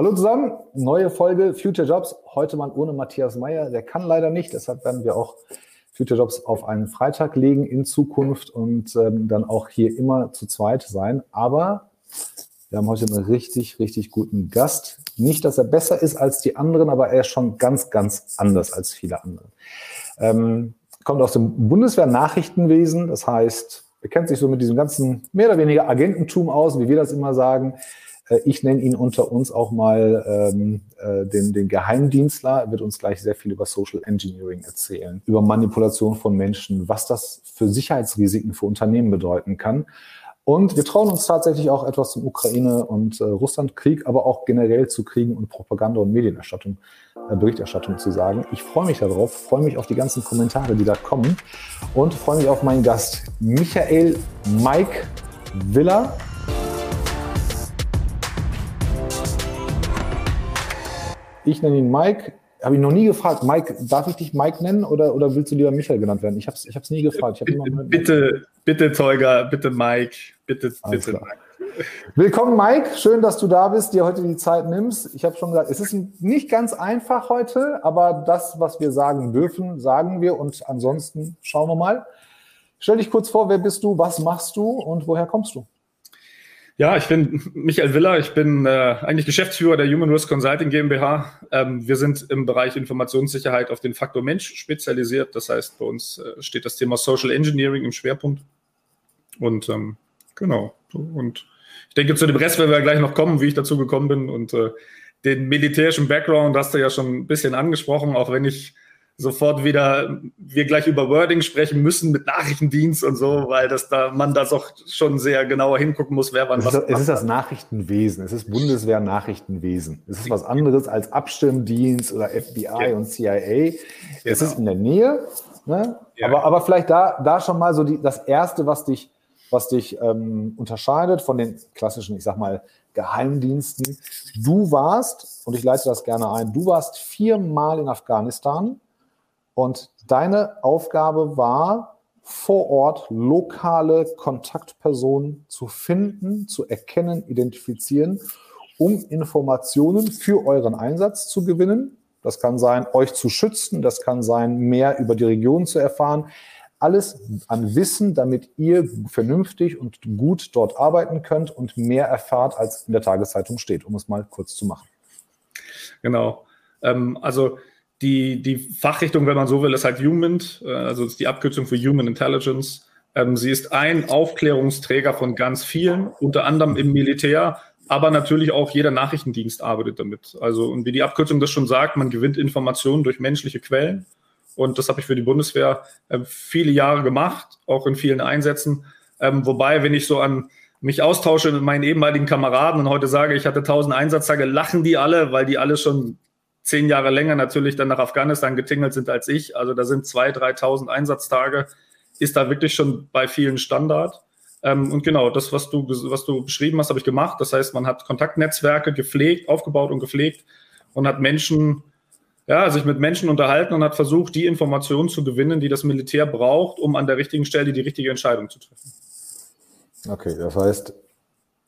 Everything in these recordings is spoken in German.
Hallo zusammen, neue Folge Future Jobs. Heute mal ohne Matthias Meyer. Der kann leider nicht, deshalb werden wir auch Future Jobs auf einen Freitag legen in Zukunft und ähm, dann auch hier immer zu zweit sein. Aber wir haben heute einen richtig, richtig guten Gast. Nicht, dass er besser ist als die anderen, aber er ist schon ganz, ganz anders als viele andere. Ähm, kommt aus dem Bundeswehr-Nachrichtenwesen, das heißt, er kennt sich so mit diesem ganzen mehr oder weniger Agententum aus, wie wir das immer sagen. Äh, ich nenne ihn unter uns auch mal ähm, äh, den, den Geheimdienstler. Er wird uns gleich sehr viel über Social Engineering erzählen, über Manipulation von Menschen, was das für Sicherheitsrisiken für Unternehmen bedeuten kann. Und wir trauen uns tatsächlich auch etwas zum Ukraine- und äh, Russlandkrieg, aber auch generell zu Kriegen und Propaganda und Medienerstattung, äh, Berichterstattung zu sagen. Ich freue mich darauf, freue mich auf die ganzen Kommentare, die da kommen und freue mich auf meinen Gast Michael Mike Willer. Ich nenne ihn Mike. Habe ich noch nie gefragt. Mike, darf ich dich Mike nennen oder, oder willst du lieber Michael genannt werden? Ich habe es ich hab's nie gefragt. bitte, bitte, bitte, Tolga, bitte Mike. Bitte, Alles bitte Mike. Willkommen, Mike. Schön, dass du da bist, dir heute die Zeit nimmst. Ich habe schon gesagt, es ist nicht ganz einfach heute, aber das, was wir sagen dürfen, sagen wir. Und ansonsten schauen wir mal. Stell dich kurz vor, wer bist du, was machst du und woher kommst du? Ja, ich bin Michael Willer. Ich bin äh, eigentlich Geschäftsführer der Human Risk Consulting GmbH. Ähm, wir sind im Bereich Informationssicherheit auf den Faktor Mensch spezialisiert. Das heißt, bei uns äh, steht das Thema Social Engineering im Schwerpunkt. Und ähm, genau. Und ich denke, zu dem Rest werden wir gleich noch kommen, wie ich dazu gekommen bin. Und äh, den militärischen Background hast du ja schon ein bisschen angesprochen, auch wenn ich sofort wieder wir gleich über Wording sprechen müssen mit Nachrichtendienst und so, weil das da man da doch schon sehr genauer hingucken muss, wer wann es was ist, Es ist das Nachrichtenwesen, es ist Bundeswehr-Nachrichtenwesen. Es ist was anderes als Abstimmdienst oder FBI ja. und CIA. Genau. Es ist in der Nähe, ne? ja. aber, aber vielleicht da, da schon mal so die, das Erste, was dich, was dich ähm, unterscheidet von den klassischen, ich sag mal, Geheimdiensten. Du warst, und ich leite das gerne ein, du warst viermal in Afghanistan und deine Aufgabe war, vor Ort lokale Kontaktpersonen zu finden, zu erkennen, identifizieren, um Informationen für euren Einsatz zu gewinnen. Das kann sein, euch zu schützen, das kann sein, mehr über die Region zu erfahren. Alles an Wissen, damit ihr vernünftig und gut dort arbeiten könnt und mehr erfahrt, als in der Tageszeitung steht, um es mal kurz zu machen. Genau. Ähm, also die, die Fachrichtung, wenn man so will, ist halt Human, äh, also ist die Abkürzung für Human Intelligence. Ähm, sie ist ein Aufklärungsträger von ganz vielen, unter anderem im Militär, aber natürlich auch jeder Nachrichtendienst arbeitet damit. Also, und wie die Abkürzung das schon sagt, man gewinnt Informationen durch menschliche Quellen. Und das habe ich für die Bundeswehr äh, viele Jahre gemacht, auch in vielen Einsätzen. Ähm, wobei, wenn ich so an mich austausche mit meinen ehemaligen Kameraden und heute sage, ich hatte 1000 Einsatztage, lachen die alle, weil die alle schon zehn Jahre länger natürlich dann nach Afghanistan getingelt sind als ich. Also da sind 2.000, 3.000 Einsatztage, ist da wirklich schon bei vielen Standard. Ähm, und genau, das, was du, was du beschrieben hast, habe ich gemacht. Das heißt, man hat Kontaktnetzwerke gepflegt, aufgebaut und gepflegt und hat Menschen, ja, sich mit Menschen unterhalten und hat versucht, die Informationen zu gewinnen, die das Militär braucht, um an der richtigen Stelle die richtige Entscheidung zu treffen. Okay, das heißt,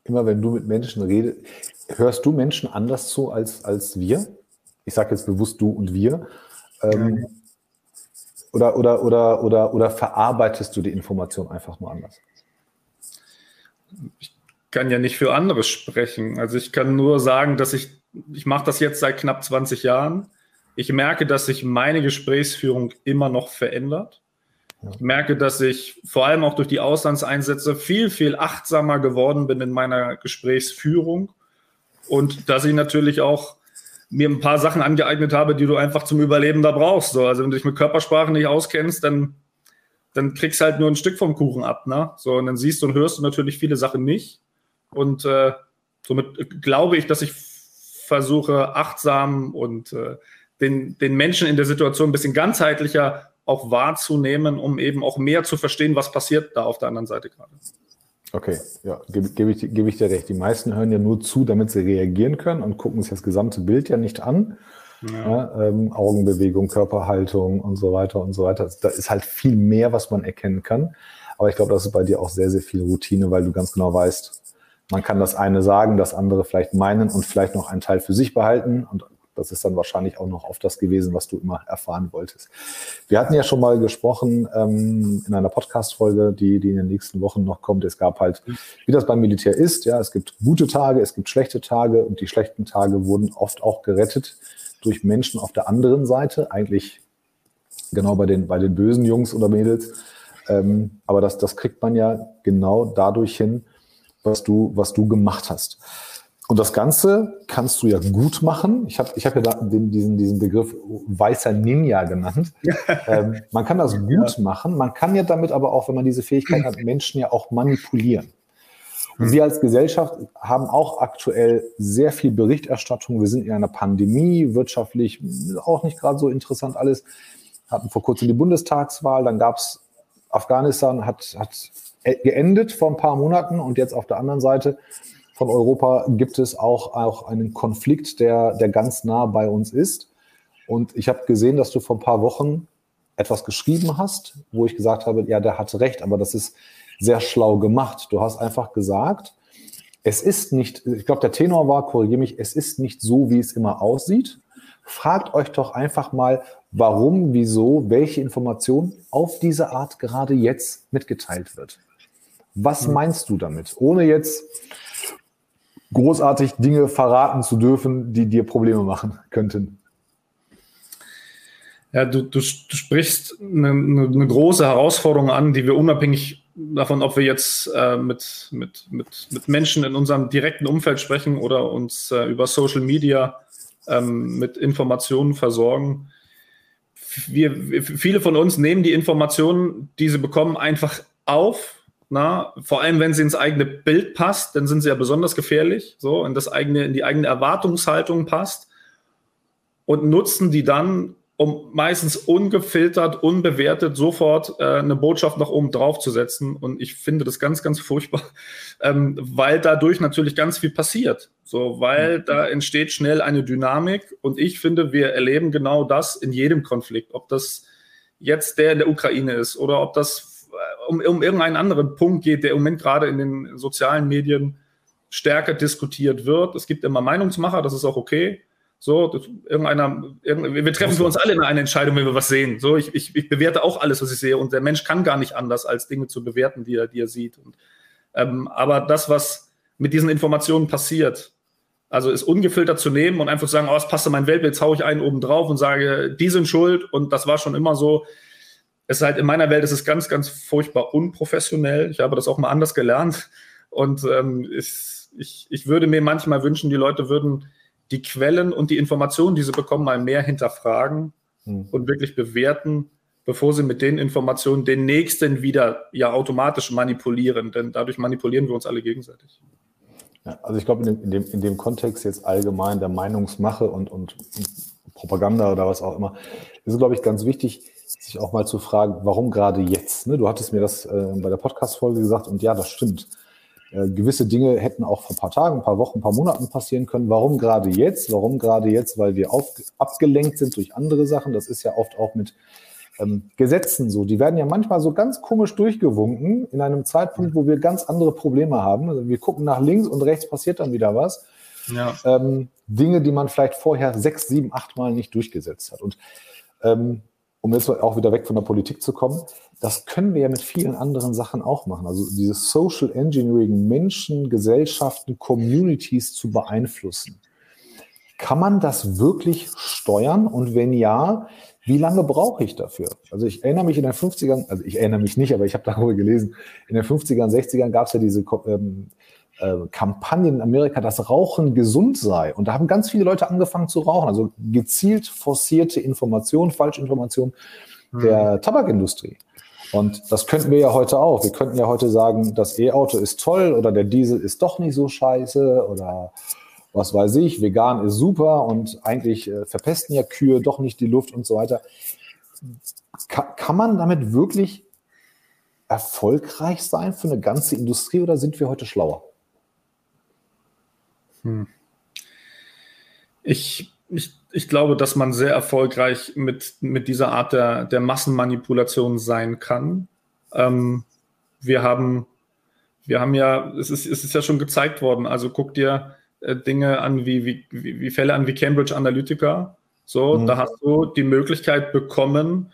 immer wenn du mit Menschen redest, hörst du Menschen anders zu als, als wir? Ich sage jetzt bewusst du und wir, ähm, oder, oder, oder, oder, oder verarbeitest du die Information einfach nur anders? Ich kann ja nicht für andere sprechen. Also ich kann nur sagen, dass ich, ich mache das jetzt seit knapp 20 Jahren. Ich merke, dass sich meine Gesprächsführung immer noch verändert. Ich merke, dass ich vor allem auch durch die Auslandseinsätze viel, viel achtsamer geworden bin in meiner Gesprächsführung und dass ich natürlich auch mir ein paar Sachen angeeignet habe, die du einfach zum Überleben da brauchst. So, also wenn du dich mit Körpersprache nicht auskennst, dann, dann kriegst du halt nur ein Stück vom Kuchen ab. Ne? So, und dann siehst und hörst du natürlich viele Sachen nicht. Und äh, somit glaube ich, dass ich versuche, achtsam und äh, den, den Menschen in der Situation ein bisschen ganzheitlicher auch wahrzunehmen, um eben auch mehr zu verstehen, was passiert da auf der anderen Seite gerade. Okay, ja, gebe geb ich, geb ich dir recht. Die meisten hören ja nur zu, damit sie reagieren können und gucken sich das gesamte Bild ja nicht an. Ja. Ja, ähm, Augenbewegung, Körperhaltung und so weiter und so weiter. Da ist halt viel mehr, was man erkennen kann. Aber ich glaube, das ist bei dir auch sehr, sehr viel Routine, weil du ganz genau weißt, Man kann das eine sagen, das andere vielleicht meinen und vielleicht noch einen Teil für sich behalten. Und das ist dann wahrscheinlich auch noch auf das gewesen, was du immer erfahren wolltest. Wir hatten ja schon mal gesprochen ähm, in einer Podcast-Folge, die, die in den nächsten Wochen noch kommt. Es gab halt, wie das beim Militär ist, ja, es gibt gute Tage, es gibt schlechte Tage und die schlechten Tage wurden oft auch gerettet durch Menschen auf der anderen Seite, eigentlich genau bei den, bei den bösen Jungs oder Mädels. Ähm, aber das, das kriegt man ja genau dadurch hin, was du, was du gemacht hast. Und das Ganze kannst du ja gut machen. Ich habe ich hab ja den, diesen, diesen Begriff weißer Ninja genannt. ähm, man kann das gut ja. machen. Man kann ja damit aber auch, wenn man diese Fähigkeit hat, Menschen ja auch manipulieren. Und wir als Gesellschaft haben auch aktuell sehr viel Berichterstattung. Wir sind in einer Pandemie, wirtschaftlich auch nicht gerade so interessant alles. Hatten vor kurzem die Bundestagswahl, dann gab es Afghanistan, hat, hat geendet vor ein paar Monaten und jetzt auf der anderen Seite von Europa gibt es auch, auch einen Konflikt, der, der ganz nah bei uns ist. Und ich habe gesehen, dass du vor ein paar Wochen etwas geschrieben hast, wo ich gesagt habe, ja, der hat recht, aber das ist sehr schlau gemacht. Du hast einfach gesagt, es ist nicht, ich glaube, der Tenor war, korrigiere mich, es ist nicht so, wie es immer aussieht. Fragt euch doch einfach mal, warum, wieso, welche Information auf diese Art gerade jetzt mitgeteilt wird. Was hm. meinst du damit? Ohne jetzt großartig Dinge verraten zu dürfen, die dir Probleme machen könnten. Ja, du, du, du sprichst eine, eine, große Herausforderung an, die wir unabhängig davon, ob wir jetzt äh, mit, mit, mit, mit Menschen in unserem direkten Umfeld sprechen oder uns äh, über Social Media ähm, mit Informationen versorgen. Wir, viele von uns nehmen die Informationen, die sie bekommen, einfach auf na, vor allem, wenn sie ins eigene Bild passt, dann sind sie ja besonders gefährlich, so in das eigene, in die eigene Erwartungshaltung passt und nutzen die dann, um meistens ungefiltert, unbewertet sofort äh, eine Botschaft nach oben drauf zu setzen. Und ich finde das ganz, ganz furchtbar, ähm, weil dadurch natürlich ganz viel passiert. So, weil mhm. da entsteht schnell eine Dynamik. Und ich finde, wir erleben genau das in jedem Konflikt, ob das jetzt der in der Ukraine ist oder ob das um, um irgendeinen anderen Punkt geht, der im Moment gerade in den sozialen Medien stärker diskutiert wird. Es gibt immer Meinungsmacher, das ist auch okay. So, das, irgendeiner, irgend, wir treffen für uns alle eine Entscheidung, wenn wir was sehen. So, ich, ich, ich, bewerte auch alles, was ich sehe, und der Mensch kann gar nicht anders, als Dinge zu bewerten, die er, die er sieht. Und, ähm, aber das, was mit diesen Informationen passiert, also ist ungefiltert zu nehmen und einfach zu sagen, oh, es passt in mein Weltbild, jetzt haue ich einen oben drauf und sage, die sind schuld und das war schon immer so es ist halt in meiner Welt ist es ganz, ganz furchtbar unprofessionell. Ich habe das auch mal anders gelernt. Und ähm, ich, ich, ich würde mir manchmal wünschen, die Leute würden die Quellen und die Informationen, die sie bekommen, mal mehr hinterfragen hm. und wirklich bewerten, bevor sie mit den Informationen den nächsten wieder ja automatisch manipulieren. Denn dadurch manipulieren wir uns alle gegenseitig. Ja, also ich glaube, in, in, dem, in dem Kontext jetzt allgemein der Meinungsmache und, und, und Propaganda oder was auch immer, ist es, glaube ich, ganz wichtig, sich auch mal zu fragen, warum gerade jetzt? Ne? Du hattest mir das äh, bei der Podcast-Folge gesagt und ja, das stimmt. Äh, gewisse Dinge hätten auch vor ein paar Tagen, ein paar Wochen, ein paar Monaten passieren können. Warum gerade jetzt? Warum gerade jetzt? Weil wir auf, abgelenkt sind durch andere Sachen. Das ist ja oft auch mit ähm, Gesetzen so. Die werden ja manchmal so ganz komisch durchgewunken in einem Zeitpunkt, wo wir ganz andere Probleme haben. Also wir gucken nach links und rechts passiert dann wieder was. Ja. Ähm, Dinge, die man vielleicht vorher sechs, sieben, acht Mal nicht durchgesetzt hat. Und ähm, um jetzt auch wieder weg von der Politik zu kommen, das können wir ja mit vielen anderen Sachen auch machen. Also dieses Social Engineering, Menschen, Gesellschaften, Communities zu beeinflussen. Kann man das wirklich steuern? Und wenn ja, wie lange brauche ich dafür? Also ich erinnere mich in den 50ern, also ich erinnere mich nicht, aber ich habe darüber gelesen, in den 50ern, 60ern gab es ja diese ähm, äh, Kampagnen in Amerika, dass Rauchen gesund sei. Und da haben ganz viele Leute angefangen zu rauchen. Also gezielt forcierte Informationen, Falschinformationen mhm. der Tabakindustrie. Und das könnten wir ja heute auch. Wir könnten ja heute sagen, das E-Auto ist toll oder der Diesel ist doch nicht so scheiße oder was weiß ich, vegan ist super und eigentlich äh, verpesten ja Kühe doch nicht die Luft und so weiter. Ka kann man damit wirklich erfolgreich sein für eine ganze Industrie oder sind wir heute schlauer? Hm. Ich, ich, ich glaube, dass man sehr erfolgreich mit, mit dieser Art der, der Massenmanipulation sein kann. Ähm, wir haben wir haben ja, es ist, es ist ja schon gezeigt worden, also guck dir äh, Dinge an wie, wie, wie, Fälle an wie Cambridge Analytica. So, mhm. da hast du die Möglichkeit bekommen,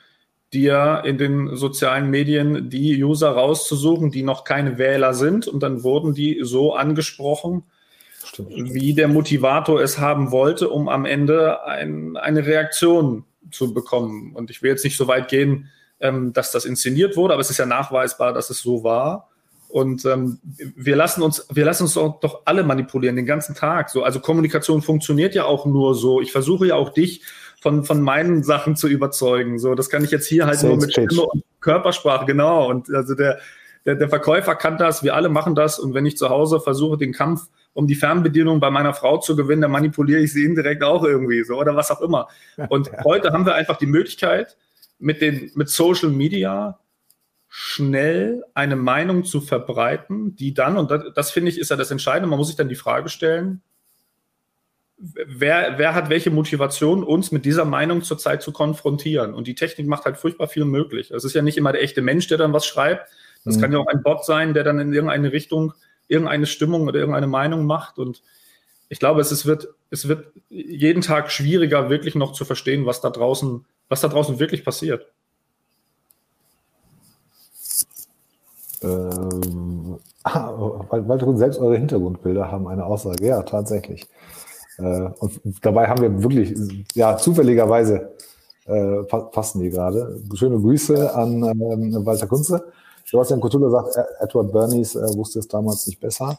dir in den sozialen Medien die User rauszusuchen, die noch keine Wähler sind. Und dann wurden die so angesprochen, Stimmt. wie der Motivator es haben wollte, um am Ende ein, eine Reaktion zu bekommen. Und ich will jetzt nicht so weit gehen, ähm, dass das inszeniert wurde, aber es ist ja nachweisbar, dass es so war. Und ähm, wir lassen uns, wir lassen uns doch, doch alle manipulieren den ganzen Tag. So, also Kommunikation funktioniert ja auch nur so. Ich versuche ja auch dich von, von meinen Sachen zu überzeugen. So, das kann ich jetzt hier halt Sales nur mit Stimme und Körpersprache, genau. Und also der, der, der Verkäufer kann das, wir alle machen das. Und wenn ich zu Hause versuche, den Kampf um die Fernbedienung bei meiner Frau zu gewinnen, dann manipuliere ich sie indirekt auch irgendwie so oder was auch immer. Und heute haben wir einfach die Möglichkeit, mit den, mit Social Media schnell eine Meinung zu verbreiten, die dann, und das, das finde ich, ist ja das Entscheidende, man muss sich dann die Frage stellen, wer, wer hat welche Motivation, uns mit dieser Meinung zurzeit zu konfrontieren? Und die Technik macht halt furchtbar viel möglich. Es ist ja nicht immer der echte Mensch, der dann was schreibt. Das mhm. kann ja auch ein Bot sein, der dann in irgendeine Richtung irgendeine Stimmung oder irgendeine Meinung macht. Und ich glaube, es, ist, wird, es wird jeden Tag schwieriger, wirklich noch zu verstehen, was da draußen, was da draußen wirklich passiert. Ähm, ah, weil selbst eure Hintergrundbilder haben eine Aussage. Ja, tatsächlich. Äh, und dabei haben wir wirklich, ja, zufälligerweise äh, passen die gerade. Schöne Grüße an ähm, Walter Kunze. Sebastian Kutula sagt, Edward Bernays äh, wusste es damals nicht besser.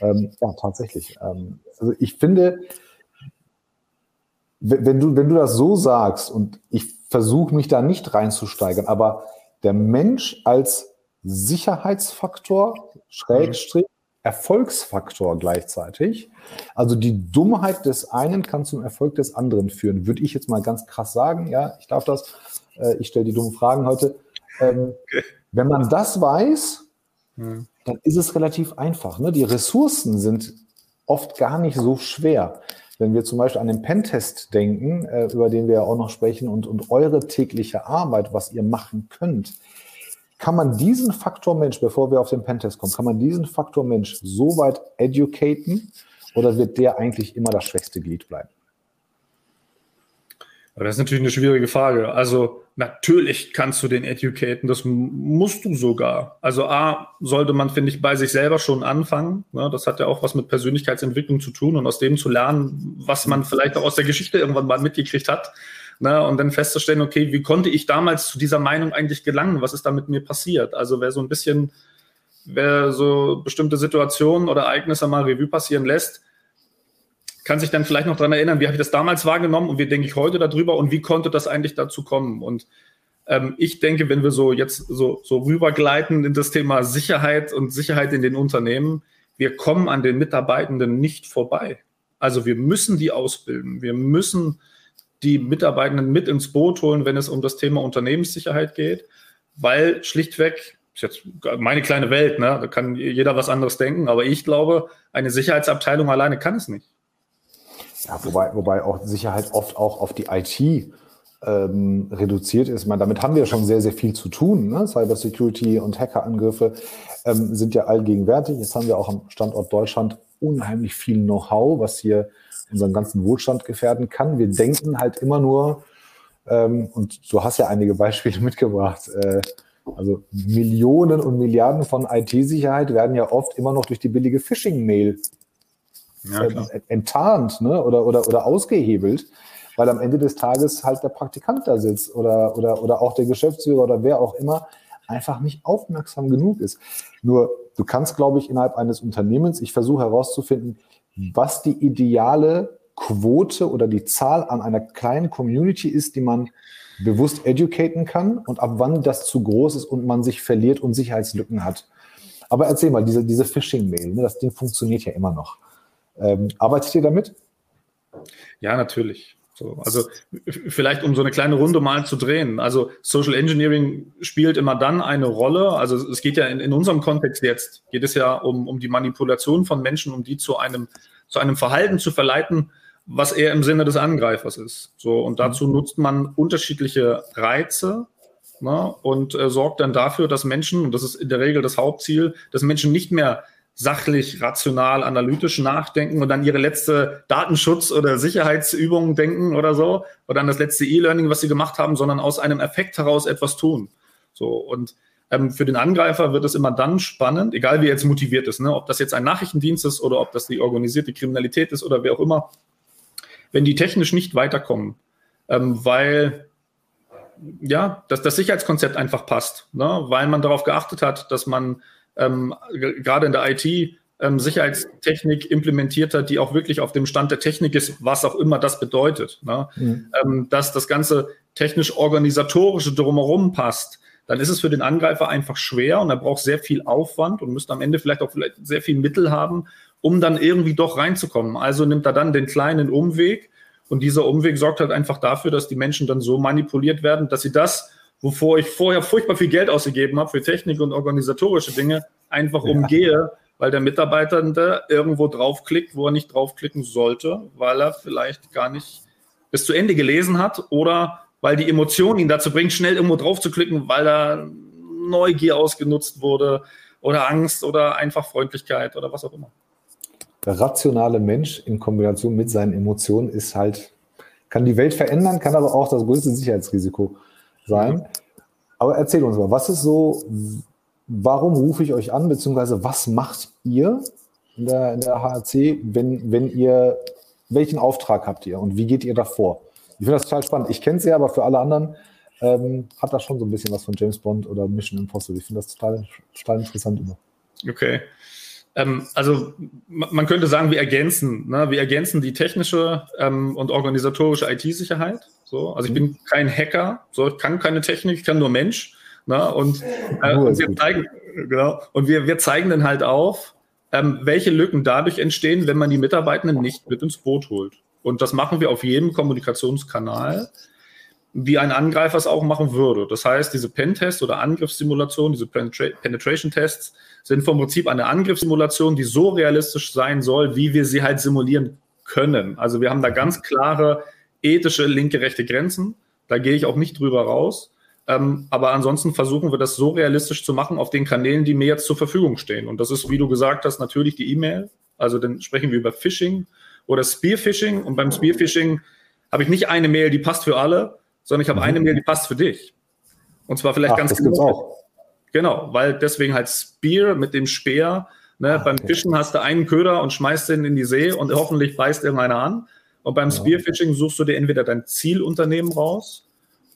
Ähm, ja, tatsächlich. Ähm, also ich finde, wenn du, wenn du das so sagst und ich versuche mich da nicht reinzusteigern, aber der Mensch als Sicherheitsfaktor, Schrägstrich, Erfolgsfaktor gleichzeitig. Also die Dummheit des einen kann zum Erfolg des anderen führen, würde ich jetzt mal ganz krass sagen. Ja, ich darf das. Äh, ich stelle die dummen Fragen heute. Ähm, okay. Wenn man das weiß, hm. dann ist es relativ einfach. Ne? Die Ressourcen sind oft gar nicht so schwer. Wenn wir zum Beispiel an den Pentest denken, äh, über den wir ja auch noch sprechen, und, und eure tägliche Arbeit, was ihr machen könnt, kann man diesen Faktor Mensch, bevor wir auf den Pentest kommen, kann man diesen Faktor Mensch so weit educaten oder wird der eigentlich immer das schwächste Glied bleiben? Das ist natürlich eine schwierige Frage. Also natürlich kannst du den educaten, das musst du sogar. Also A, sollte man, finde ich, bei sich selber schon anfangen. Das hat ja auch was mit Persönlichkeitsentwicklung zu tun und aus dem zu lernen, was man vielleicht auch aus der Geschichte irgendwann mal mitgekriegt hat. Ne, und dann festzustellen, okay, wie konnte ich damals zu dieser Meinung eigentlich gelangen? Was ist da mit mir passiert? Also wer so ein bisschen, wer so bestimmte Situationen oder Ereignisse mal Revue passieren lässt, kann sich dann vielleicht noch daran erinnern, wie habe ich das damals wahrgenommen und wie denke ich heute darüber und wie konnte das eigentlich dazu kommen? Und ähm, ich denke, wenn wir so jetzt so, so rübergleiten in das Thema Sicherheit und Sicherheit in den Unternehmen, wir kommen an den Mitarbeitenden nicht vorbei. Also wir müssen die ausbilden. Wir müssen die Mitarbeitenden mit ins Boot holen, wenn es um das Thema Unternehmenssicherheit geht, weil schlichtweg, ist jetzt meine kleine Welt, ne? da kann jeder was anderes denken, aber ich glaube, eine Sicherheitsabteilung alleine kann es nicht. Ja, wobei, wobei auch Sicherheit oft auch auf die IT ähm, reduziert ist. meine, damit haben wir schon sehr, sehr viel zu tun. Ne? Cybersecurity und Hackerangriffe ähm, sind ja allgegenwärtig. Jetzt haben wir auch am Standort Deutschland unheimlich viel Know-how, was hier unseren ganzen Wohlstand gefährden kann. Wir denken halt immer nur, ähm, und du hast ja einige Beispiele mitgebracht, äh, also Millionen und Milliarden von IT-Sicherheit werden ja oft immer noch durch die billige Phishing-Mail ja, äh, enttarnt ne? oder, oder, oder ausgehebelt, weil am Ende des Tages halt der Praktikant da sitzt oder, oder, oder auch der Geschäftsführer oder wer auch immer einfach nicht aufmerksam genug ist. Nur du kannst, glaube ich, innerhalb eines Unternehmens, ich versuche herauszufinden, was die ideale Quote oder die Zahl an einer kleinen Community ist, die man bewusst educaten kann und ab wann das zu groß ist und man sich verliert und Sicherheitslücken hat. Aber erzähl mal, diese, diese Phishing-Mail, ne, das Ding funktioniert ja immer noch. Ähm, arbeitet ihr damit? Ja, natürlich. So, also vielleicht um so eine kleine Runde mal zu drehen. Also Social Engineering spielt immer dann eine Rolle. Also es geht ja in, in unserem Kontext jetzt, geht es ja um, um die Manipulation von Menschen, um die zu einem, zu einem Verhalten zu verleiten, was eher im Sinne des Angreifers ist. So, und dazu mhm. nutzt man unterschiedliche Reize, ne, und äh, sorgt dann dafür, dass Menschen, und das ist in der Regel das Hauptziel, dass Menschen nicht mehr sachlich, rational, analytisch nachdenken und dann ihre letzte Datenschutz- oder Sicherheitsübung denken oder so, oder an das letzte E-Learning, was sie gemacht haben, sondern aus einem Effekt heraus etwas tun. So, und ähm, für den Angreifer wird es immer dann spannend, egal wie er jetzt motiviert ist, ne, ob das jetzt ein Nachrichtendienst ist oder ob das die organisierte Kriminalität ist oder wer auch immer, wenn die technisch nicht weiterkommen, ähm, weil ja, dass das Sicherheitskonzept einfach passt, ne? weil man darauf geachtet hat, dass man ähm, gerade in der IT ähm, Sicherheitstechnik implementiert hat, die auch wirklich auf dem Stand der Technik ist, was auch immer das bedeutet. Ne? Mhm. Ähm, dass das ganze technisch-organisatorische drumherum passt, dann ist es für den Angreifer einfach schwer und er braucht sehr viel Aufwand und müsste am Ende vielleicht auch vielleicht sehr viel Mittel haben, um dann irgendwie doch reinzukommen. Also nimmt er dann den kleinen Umweg und dieser Umweg sorgt halt einfach dafür, dass die Menschen dann so manipuliert werden, dass sie das, wovor ich vorher furchtbar viel Geld ausgegeben habe für Technik und organisatorische Dinge, einfach ja. umgehe, weil der Mitarbeitende irgendwo draufklickt, wo er nicht draufklicken sollte, weil er vielleicht gar nicht bis zu Ende gelesen hat oder weil die Emotion ihn dazu bringt, schnell irgendwo draufzuklicken, weil da Neugier ausgenutzt wurde oder Angst oder einfach Freundlichkeit oder was auch immer der rationale Mensch in Kombination mit seinen Emotionen ist halt, kann die Welt verändern, kann aber auch das größte Sicherheitsrisiko sein. Mhm. Aber erzähl uns mal, was ist so, warum rufe ich euch an, beziehungsweise was macht ihr in der, in der HRC, wenn, wenn ihr, welchen Auftrag habt ihr und wie geht ihr davor? Ich finde das total spannend. Ich kenne es ja, aber für alle anderen ähm, hat das schon so ein bisschen was von James Bond oder Mission Impossible. Ich finde das total, total interessant immer. Okay. Ähm, also man könnte sagen, wir ergänzen, ne? wir ergänzen die technische ähm, und organisatorische IT-Sicherheit. So, also ich bin kein Hacker, so ich kann keine Technik, ich kann nur Mensch. Ne? Und, äh, und, wir zeigen, genau, und wir, wir zeigen dann halt auf, ähm, welche Lücken dadurch entstehen, wenn man die Mitarbeitenden nicht mit ins Boot holt. Und das machen wir auf jedem Kommunikationskanal wie ein Angreifer es auch machen würde. Das heißt, diese Pentests oder Angriffssimulationen, diese Penetration-Tests sind vom Prinzip eine Angriffssimulation, die so realistisch sein soll, wie wir sie halt simulieren können. Also wir haben da ganz klare ethische linke, rechte Grenzen. Da gehe ich auch nicht drüber raus. Ähm, aber ansonsten versuchen wir das so realistisch zu machen auf den Kanälen, die mir jetzt zur Verfügung stehen. Und das ist, wie du gesagt hast, natürlich die E-Mail. Also dann sprechen wir über Phishing oder Spearphishing. Und beim Spearphishing habe ich nicht eine Mail, die passt für alle, sondern ich habe mhm. eine Mail, die passt für dich. Und zwar vielleicht Ach, ganz das genau. Auch. Genau, weil deswegen halt Spear mit dem Speer. Ne, Ach, beim okay. Fischen hast du einen Köder und schmeißt den in die See und hoffentlich beißt irgendeiner an. Und beim ja. Spearfishing suchst du dir entweder dein Zielunternehmen raus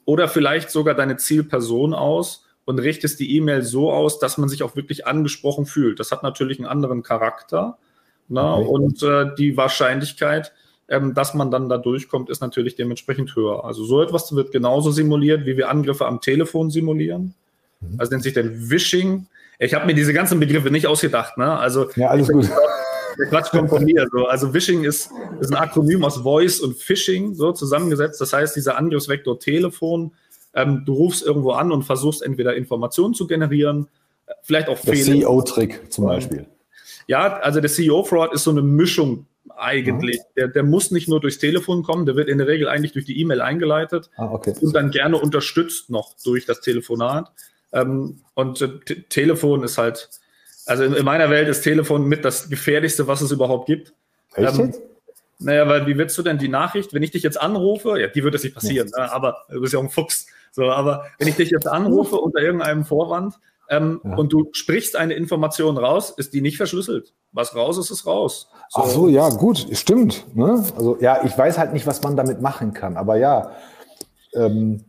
oder vielleicht sogar deine Zielperson aus und richtest die E-Mail so aus, dass man sich auch wirklich angesprochen fühlt. Das hat natürlich einen anderen Charakter. Ne? Okay. Und äh, die Wahrscheinlichkeit, ähm, dass man dann da durchkommt, ist natürlich dementsprechend höher. Also so etwas wird genauso simuliert, wie wir Angriffe am Telefon simulieren. Mhm. Also nennt sich dann Wishing. Ich habe mir diese ganzen Begriffe nicht ausgedacht. Ne? Also ja, alles gut. Der Quatsch kommt von mir. So. Also Wishing ist, ist ein Akronym aus Voice und Phishing so zusammengesetzt. Das heißt, dieser Angriffsvektor Telefon, ähm, du rufst irgendwo an und versuchst entweder Informationen zu generieren, vielleicht auch Fehler. Der CEO-Trick zum Beispiel. Ja, also der CEO-Fraud ist so eine Mischung eigentlich. Mhm. Der, der muss nicht nur durchs Telefon kommen, der wird in der Regel eigentlich durch die E-Mail eingeleitet ah, okay. und dann gerne unterstützt noch durch das Telefonat. Ähm, und äh, Telefon ist halt, also in, in, meiner Welt ist Telefon mit das gefährlichste, was es überhaupt gibt. Echt? Ähm, naja, weil wie willst du denn die Nachricht, wenn ich dich jetzt anrufe, ja, die wird es nicht passieren, ja. ne, aber du bist ja auch ein Fuchs. So, aber wenn ich dich jetzt anrufe unter irgendeinem Vorwand, ähm, ja. und du sprichst eine Information raus, ist die nicht verschlüsselt. Was raus ist, ist raus. So. Ach so, ja, gut, stimmt. Ne? Also ja, ich weiß halt nicht, was man damit machen kann, aber ja, ähm,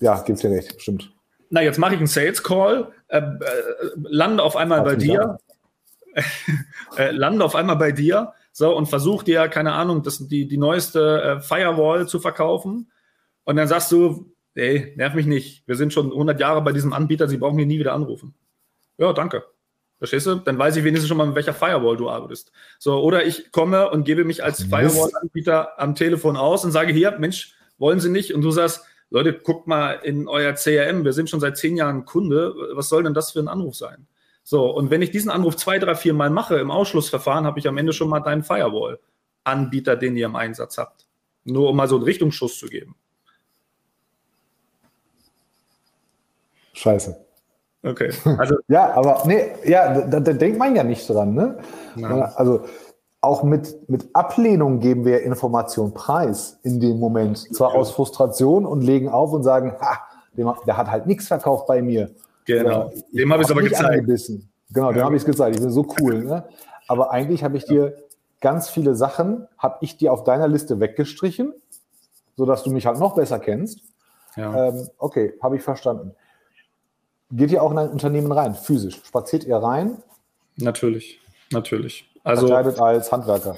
ja, gibt's ja recht, stimmt. Na, jetzt mache ich einen Sales Call, äh, äh, lande auf einmal bei dir, äh, lande auf einmal bei dir, so und versuche dir, keine Ahnung, das, die, die neueste äh, Firewall zu verkaufen. Und dann sagst du, ey, nerv mich nicht. Wir sind schon 100 Jahre bei diesem Anbieter, Sie brauchen hier nie wieder anrufen. Ja, danke. Verstehst du? Dann weiß ich wenigstens schon mal, mit welcher Firewall du arbeitest. So, oder ich komme und gebe mich als Firewall-Anbieter am Telefon aus und sage hier, Mensch, wollen Sie nicht? Und du sagst, Leute, guckt mal in euer CRM, wir sind schon seit zehn Jahren Kunde. Was soll denn das für ein Anruf sein? So, und wenn ich diesen Anruf zwei, drei, vier Mal mache im Ausschlussverfahren, habe ich am Ende schon mal deinen Firewall-Anbieter, den ihr im Einsatz habt. Nur um mal so einen Richtungsschuss zu geben. Scheiße. Okay. Also ja, aber nee, ja, da, da, denkt man ja nicht dran, ne? Nein. Also auch mit, mit Ablehnung geben wir Information preis in dem Moment. Zwar aus Frustration und legen auf und sagen, ha, der hat halt nichts verkauft bei mir. Genau. dem habe ich es aber gezeigt. Angebissen. Genau, dem habe ich es gezeigt. Ich bin so cool. Ne? Aber eigentlich habe ich dir ganz viele Sachen, habe ich dir auf deiner Liste weggestrichen, sodass du mich halt noch besser kennst. Ja. Ähm, okay, habe ich verstanden. Geht ihr auch in ein Unternehmen rein, physisch? Spaziert ihr rein? Natürlich, natürlich. Also, Verkleidet als Handwerker.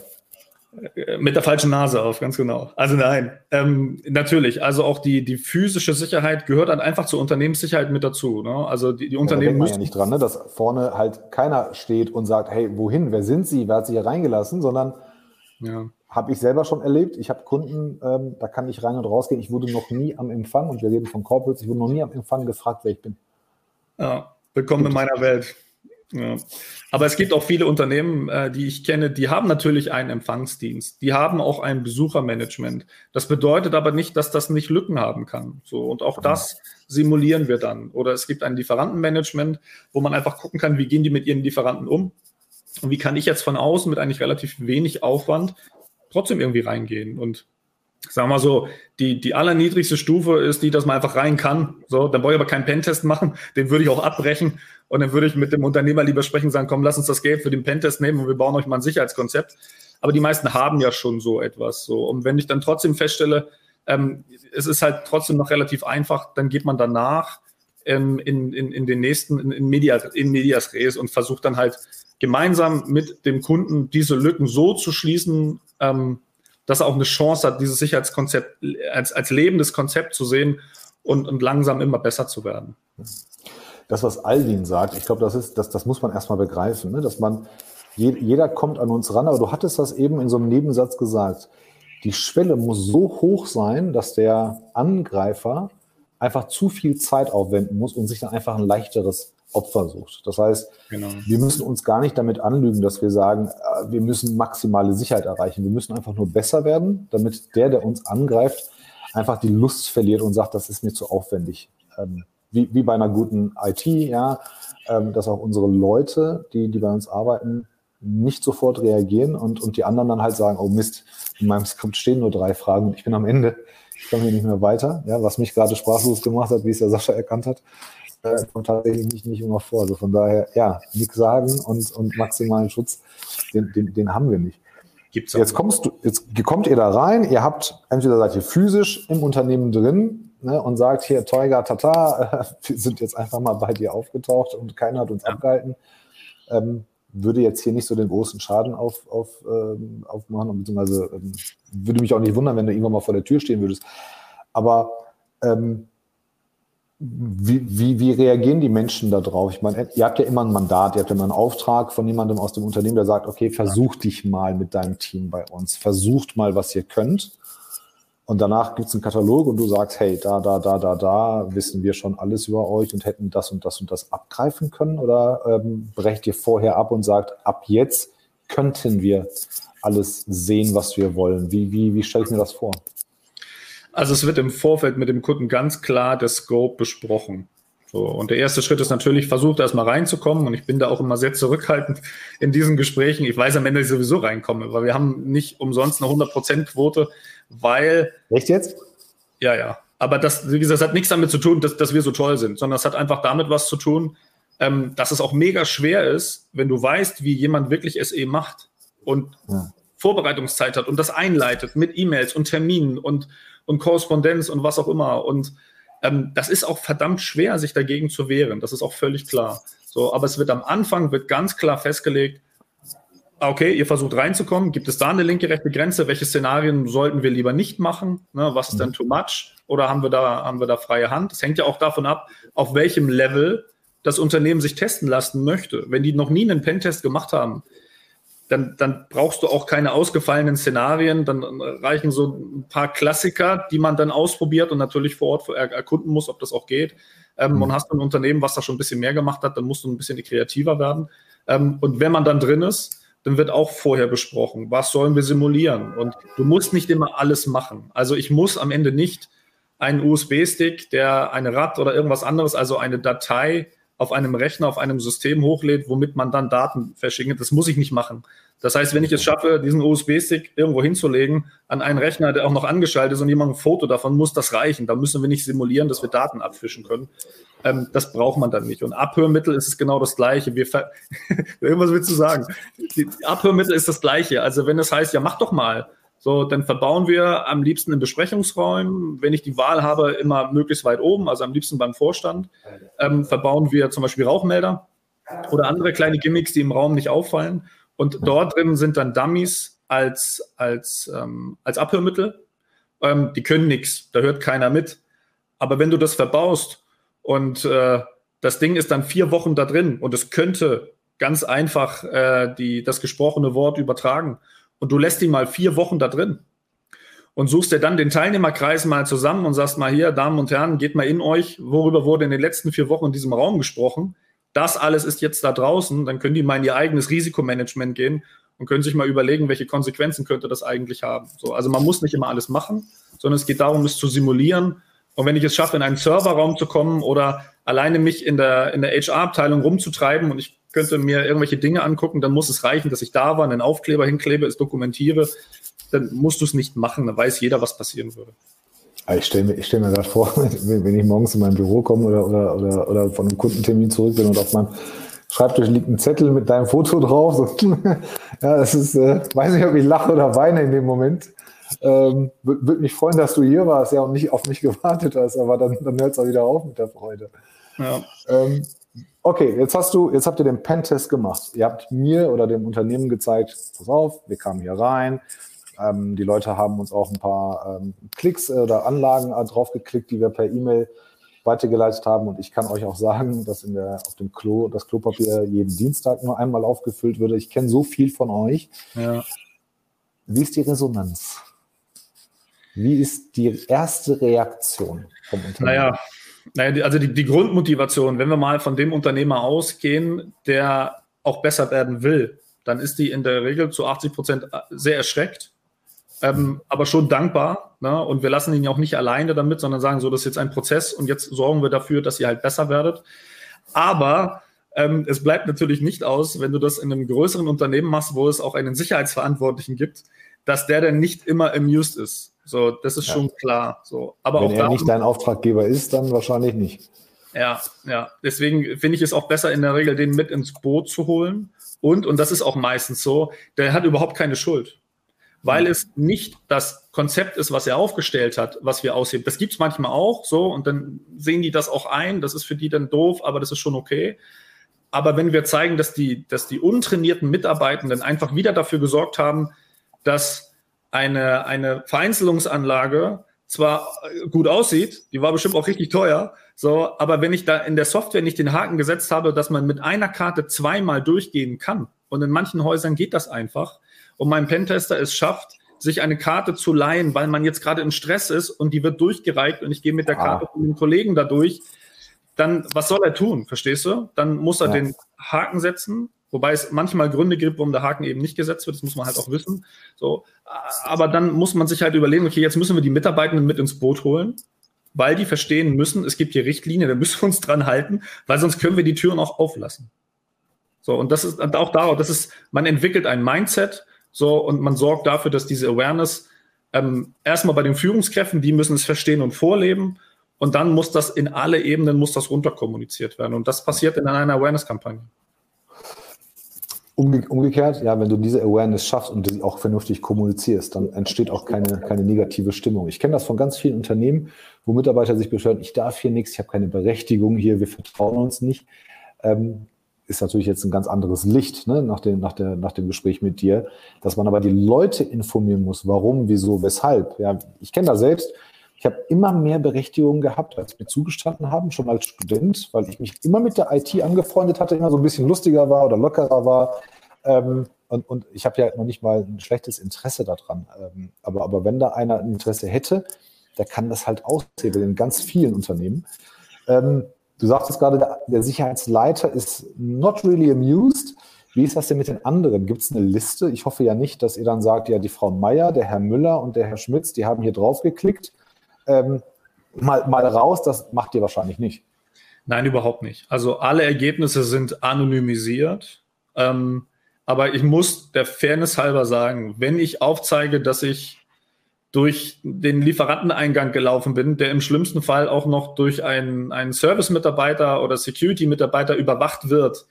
Äh, mit der falschen Nase auf, ganz genau. Also nein, ähm, natürlich. Also auch die, die physische Sicherheit gehört dann einfach zur Unternehmenssicherheit mit dazu. Ne? Also die, die Unternehmen ja, da müssen ja nicht dran, ne? dass vorne halt keiner steht und sagt, hey, wohin, wer sind Sie, wer hat Sie hier reingelassen, sondern ja. habe ich selber schon erlebt. Ich habe Kunden, ähm, da kann ich rein und rausgehen. Ich wurde noch nie am Empfang, und wir reden von Corporates, ich wurde noch nie am Empfang gefragt, wer ich bin. Ja, willkommen in meiner Welt. Ja. Aber es gibt auch viele Unternehmen, äh, die ich kenne, die haben natürlich einen Empfangsdienst. Die haben auch ein Besuchermanagement. Das bedeutet aber nicht, dass das nicht Lücken haben kann. So, und auch das simulieren wir dann. Oder es gibt ein Lieferantenmanagement, wo man einfach gucken kann, wie gehen die mit ihren Lieferanten um? Und wie kann ich jetzt von außen mit eigentlich relativ wenig Aufwand trotzdem irgendwie reingehen? Und sagen wir so, die, die allerniedrigste Stufe ist die, dass man einfach rein kann. So, dann brauche ich aber keinen Pentest machen, den würde ich auch abbrechen und dann würde ich mit dem Unternehmer lieber sprechen und sagen, komm, lass uns das Geld für den Pentest nehmen und wir bauen euch mal ein Sicherheitskonzept. Aber die meisten haben ja schon so etwas. So. Und wenn ich dann trotzdem feststelle, ähm, es ist halt trotzdem noch relativ einfach, dann geht man danach ähm, in, in, in den nächsten, in, in, Media, in Medias Res und versucht dann halt gemeinsam mit dem Kunden diese Lücken so zu schließen, ähm, dass er auch eine Chance hat, dieses Sicherheitskonzept als, als lebendes Konzept zu sehen und, und langsam immer besser zu werden. Das, was Alvin sagt, ich glaube, das das, das muss man erstmal begreifen, ne? dass man, jeder kommt an uns ran, aber du hattest das eben in so einem Nebensatz gesagt. Die Schwelle muss so hoch sein, dass der Angreifer einfach zu viel Zeit aufwenden muss und sich dann einfach ein leichteres Opfer sucht. Das heißt, genau. wir müssen uns gar nicht damit anlügen, dass wir sagen, äh, wir müssen maximale Sicherheit erreichen. Wir müssen einfach nur besser werden, damit der, der uns angreift, einfach die Lust verliert und sagt, das ist mir zu aufwendig. Ähm, wie, wie bei einer guten IT, ja, ähm, dass auch unsere Leute, die, die bei uns arbeiten, nicht sofort reagieren und, und die anderen dann halt sagen, oh Mist, in meinem Skript stehen nur drei Fragen und ich bin am Ende, ich komme hier nicht mehr weiter. Ja, was mich gerade sprachlos gemacht hat, wie es der Sascha erkannt hat äh, kommt tatsächlich nicht, nicht immer vor. Also von daher, ja, nichts sagen und, und maximalen Schutz, den, den, den haben wir nicht. Gibt's jetzt kommst du, jetzt kommt ihr da rein, ihr habt, entweder seid ihr physisch im Unternehmen drin ne, und sagt hier, Teuger, Tata, wir sind jetzt einfach mal bei dir aufgetaucht und keiner hat uns ja. abgehalten. Ähm, würde jetzt hier nicht so den großen Schaden auf, auf, ähm, aufmachen, beziehungsweise ähm, würde mich auch nicht wundern, wenn du irgendwann mal vor der Tür stehen würdest. Aber ähm, wie, wie, wie reagieren die Menschen darauf? Ich meine, ihr habt ja immer ein Mandat, ihr habt ja immer einen Auftrag von jemandem aus dem Unternehmen, der sagt, okay, versuch dich mal mit deinem Team bei uns, versucht mal, was ihr könnt. Und danach gibt's einen Katalog und du sagst, hey, da, da, da, da, da, wissen wir schon alles über euch und hätten das und das und das abgreifen können? Oder ähm, brecht ihr vorher ab und sagt, ab jetzt könnten wir alles sehen, was wir wollen? Wie, wie, wie stelle ich mir das vor? Also es wird im Vorfeld mit dem Kunden ganz klar der Scope besprochen. So, und der erste Schritt ist natürlich, versucht erstmal reinzukommen. Und ich bin da auch immer sehr zurückhaltend in diesen Gesprächen. Ich weiß am Ende, dass ich sowieso reinkomme, weil wir haben nicht umsonst eine 100%-Quote, weil. Echt jetzt? Ja, ja. Aber das, wie gesagt, das hat nichts damit zu tun, dass, dass wir so toll sind, sondern es hat einfach damit was zu tun, ähm, dass es auch mega schwer ist, wenn du weißt, wie jemand wirklich SE macht und ja. Vorbereitungszeit hat und das einleitet mit E-Mails und Terminen und und Korrespondenz und was auch immer. Und ähm, das ist auch verdammt schwer, sich dagegen zu wehren. Das ist auch völlig klar. So, aber es wird am Anfang wird ganz klar festgelegt, okay, ihr versucht reinzukommen, gibt es da eine linke rechte Grenze? Welche Szenarien sollten wir lieber nicht machen? Ne, was ist mhm. denn too much? Oder haben wir da, haben wir da freie Hand? Das hängt ja auch davon ab, auf welchem Level das Unternehmen sich testen lassen möchte. Wenn die noch nie einen Pentest gemacht haben, dann, dann brauchst du auch keine ausgefallenen Szenarien, dann reichen so ein paar Klassiker, die man dann ausprobiert und natürlich vor Ort erkunden muss, ob das auch geht. Ähm, mhm. Und hast du ein Unternehmen, was da schon ein bisschen mehr gemacht hat, dann musst du ein bisschen kreativer werden. Ähm, und wenn man dann drin ist, dann wird auch vorher besprochen, was sollen wir simulieren. Und du musst nicht immer alles machen. Also ich muss am Ende nicht einen USB-Stick, der eine RAD oder irgendwas anderes, also eine Datei auf einem Rechner, auf einem System hochlädt, womit man dann Daten verschickt. Das muss ich nicht machen. Das heißt, wenn ich es schaffe, diesen USB-Stick irgendwo hinzulegen, an einen Rechner, der auch noch angeschaltet ist und jemand ein Foto davon, muss das reichen. Da müssen wir nicht simulieren, dass wir Daten abfischen können. Ähm, das braucht man dann nicht. Und Abhörmittel ist es genau das Gleiche. Wir Irgendwas willst du sagen? Die Abhörmittel ist das Gleiche. Also wenn es heißt, ja, mach doch mal. So, dann verbauen wir am liebsten in Besprechungsräumen, wenn ich die Wahl habe, immer möglichst weit oben, also am liebsten beim Vorstand, ähm, verbauen wir zum Beispiel Rauchmelder oder andere kleine Gimmicks, die im Raum nicht auffallen. Und dort drin sind dann Dummies als, als, ähm, als Abhörmittel. Ähm, die können nichts, da hört keiner mit. Aber wenn du das verbaust und äh, das Ding ist dann vier Wochen da drin und es könnte ganz einfach äh, die, das gesprochene Wort übertragen und du lässt ihn mal vier Wochen da drin und suchst dir dann den Teilnehmerkreis mal zusammen und sagst mal hier, Damen und Herren, geht mal in euch, worüber wurde in den letzten vier Wochen in diesem Raum gesprochen. Das alles ist jetzt da draußen, dann können die mal in ihr eigenes Risikomanagement gehen und können sich mal überlegen, welche Konsequenzen könnte das eigentlich haben. So, also man muss nicht immer alles machen, sondern es geht darum, es zu simulieren. Und wenn ich es schaffe, in einen Serverraum zu kommen oder alleine mich in der, in der HR-Abteilung rumzutreiben und ich könnte mir irgendwelche Dinge angucken, dann muss es reichen, dass ich da war, einen Aufkleber hinklebe, es dokumentiere. Dann musst du es nicht machen, dann weiß jeder, was passieren würde. Ich stelle mir, stell mir gerade vor, wenn ich morgens in mein Büro komme oder, oder, oder, oder von einem Kundentermin zurück bin und auf meinem Schreibtisch liegt ein Zettel mit deinem Foto drauf. So, ja, das ist, äh, weiß nicht, ob ich lache oder weine in dem Moment. Ähm, Würde mich freuen, dass du hier warst, ja, und nicht auf mich gewartet hast, aber dann, dann hört es auch wieder auf mit der Freude. Ja. Ähm, Okay, jetzt hast du, jetzt habt ihr den Pentest gemacht. Ihr habt mir oder dem Unternehmen gezeigt, pass auf, wir kamen hier rein. Ähm, die Leute haben uns auch ein paar ähm, Klicks äh, oder Anlagen äh, draufgeklickt, die wir per E-Mail weitergeleitet haben. Und ich kann euch auch sagen, dass in der, auf dem Klo das Klopapier jeden Dienstag nur einmal aufgefüllt würde. Ich kenne so viel von euch. Ja. Wie ist die Resonanz? Wie ist die erste Reaktion vom Unternehmen? Naja, naja, also die, die Grundmotivation, wenn wir mal von dem Unternehmer ausgehen, der auch besser werden will, dann ist die in der Regel zu 80 Prozent äh, sehr erschreckt, ähm, aber schon dankbar. Ne? Und wir lassen ihn ja auch nicht alleine damit, sondern sagen so, das ist jetzt ein Prozess und jetzt sorgen wir dafür, dass ihr halt besser werdet. Aber ähm, es bleibt natürlich nicht aus, wenn du das in einem größeren Unternehmen machst, wo es auch einen Sicherheitsverantwortlichen gibt, dass der dann nicht immer amused ist. So, das ist ja. schon klar. So, aber Wenn auch er darum, nicht dein Auftraggeber ist, dann wahrscheinlich nicht. Ja, ja. Deswegen finde ich es auch besser, in der Regel den mit ins Boot zu holen. Und, und das ist auch meistens so, der hat überhaupt keine Schuld. Weil mhm. es nicht das Konzept ist, was er aufgestellt hat, was wir ausheben. Das gibt es manchmal auch so und dann sehen die das auch ein. Das ist für die dann doof, aber das ist schon okay. Aber wenn wir zeigen, dass die, dass die untrainierten Mitarbeitenden einfach wieder dafür gesorgt haben, dass eine, eine Vereinzelungsanlage zwar gut aussieht, die war bestimmt auch richtig teuer, so, aber wenn ich da in der Software nicht den Haken gesetzt habe, dass man mit einer Karte zweimal durchgehen kann, und in manchen Häusern geht das einfach, und mein Pentester es schafft, sich eine Karte zu leihen, weil man jetzt gerade im Stress ist und die wird durchgereicht und ich gehe mit der Karte ah. von den Kollegen da durch, dann was soll er tun, verstehst du? Dann muss er ja. den Haken setzen Wobei es manchmal Gründe gibt, warum der Haken eben nicht gesetzt wird, das muss man halt auch wissen. So, aber dann muss man sich halt überlegen, okay, jetzt müssen wir die Mitarbeitenden mit ins Boot holen, weil die verstehen müssen, es gibt hier Richtlinien, da müssen wir uns dran halten, weil sonst können wir die Türen auch auflassen. So, und das ist auch da, das ist, man entwickelt ein Mindset, so, und man sorgt dafür, dass diese Awareness ähm, erstmal bei den Führungskräften, die müssen es verstehen und vorleben, und dann muss das in alle Ebenen, muss das runterkommuniziert werden. Und das passiert in einer Awareness-Kampagne. Umgekehrt, ja, wenn du diese Awareness schaffst und die auch vernünftig kommunizierst, dann entsteht auch keine, keine negative Stimmung. Ich kenne das von ganz vielen Unternehmen, wo Mitarbeiter sich beschweren, ich darf hier nichts, ich habe keine Berechtigung hier, wir vertrauen uns nicht. Ähm, ist natürlich jetzt ein ganz anderes Licht ne, nach, dem, nach, der, nach dem Gespräch mit dir, dass man aber die Leute informieren muss, warum, wieso, weshalb. Ja, ich kenne da selbst, ich habe immer mehr Berechtigungen gehabt, als mir zugestanden haben, schon als Student, weil ich mich immer mit der IT angefreundet hatte, immer so ein bisschen lustiger war oder lockerer war. Ähm, und, und ich habe ja noch nicht mal ein schlechtes Interesse daran. Ähm, aber, aber wenn da einer ein Interesse hätte, der kann das halt aushebeln in ganz vielen Unternehmen. Ähm, du sagtest gerade, der, der Sicherheitsleiter ist not really amused. Wie ist das denn mit den anderen? Gibt es eine Liste? Ich hoffe ja nicht, dass ihr dann sagt, ja, die Frau Meier, der Herr Müller und der Herr Schmitz, die haben hier drauf geklickt ähm, mal, mal raus, das macht ihr wahrscheinlich nicht. Nein, überhaupt nicht. Also alle Ergebnisse sind anonymisiert. Ähm, aber ich muss der Fairness halber sagen, wenn ich aufzeige, dass ich durch den Lieferanteneingang gelaufen bin, der im schlimmsten Fall auch noch durch einen, einen Service-Mitarbeiter oder Security-Mitarbeiter überwacht wird,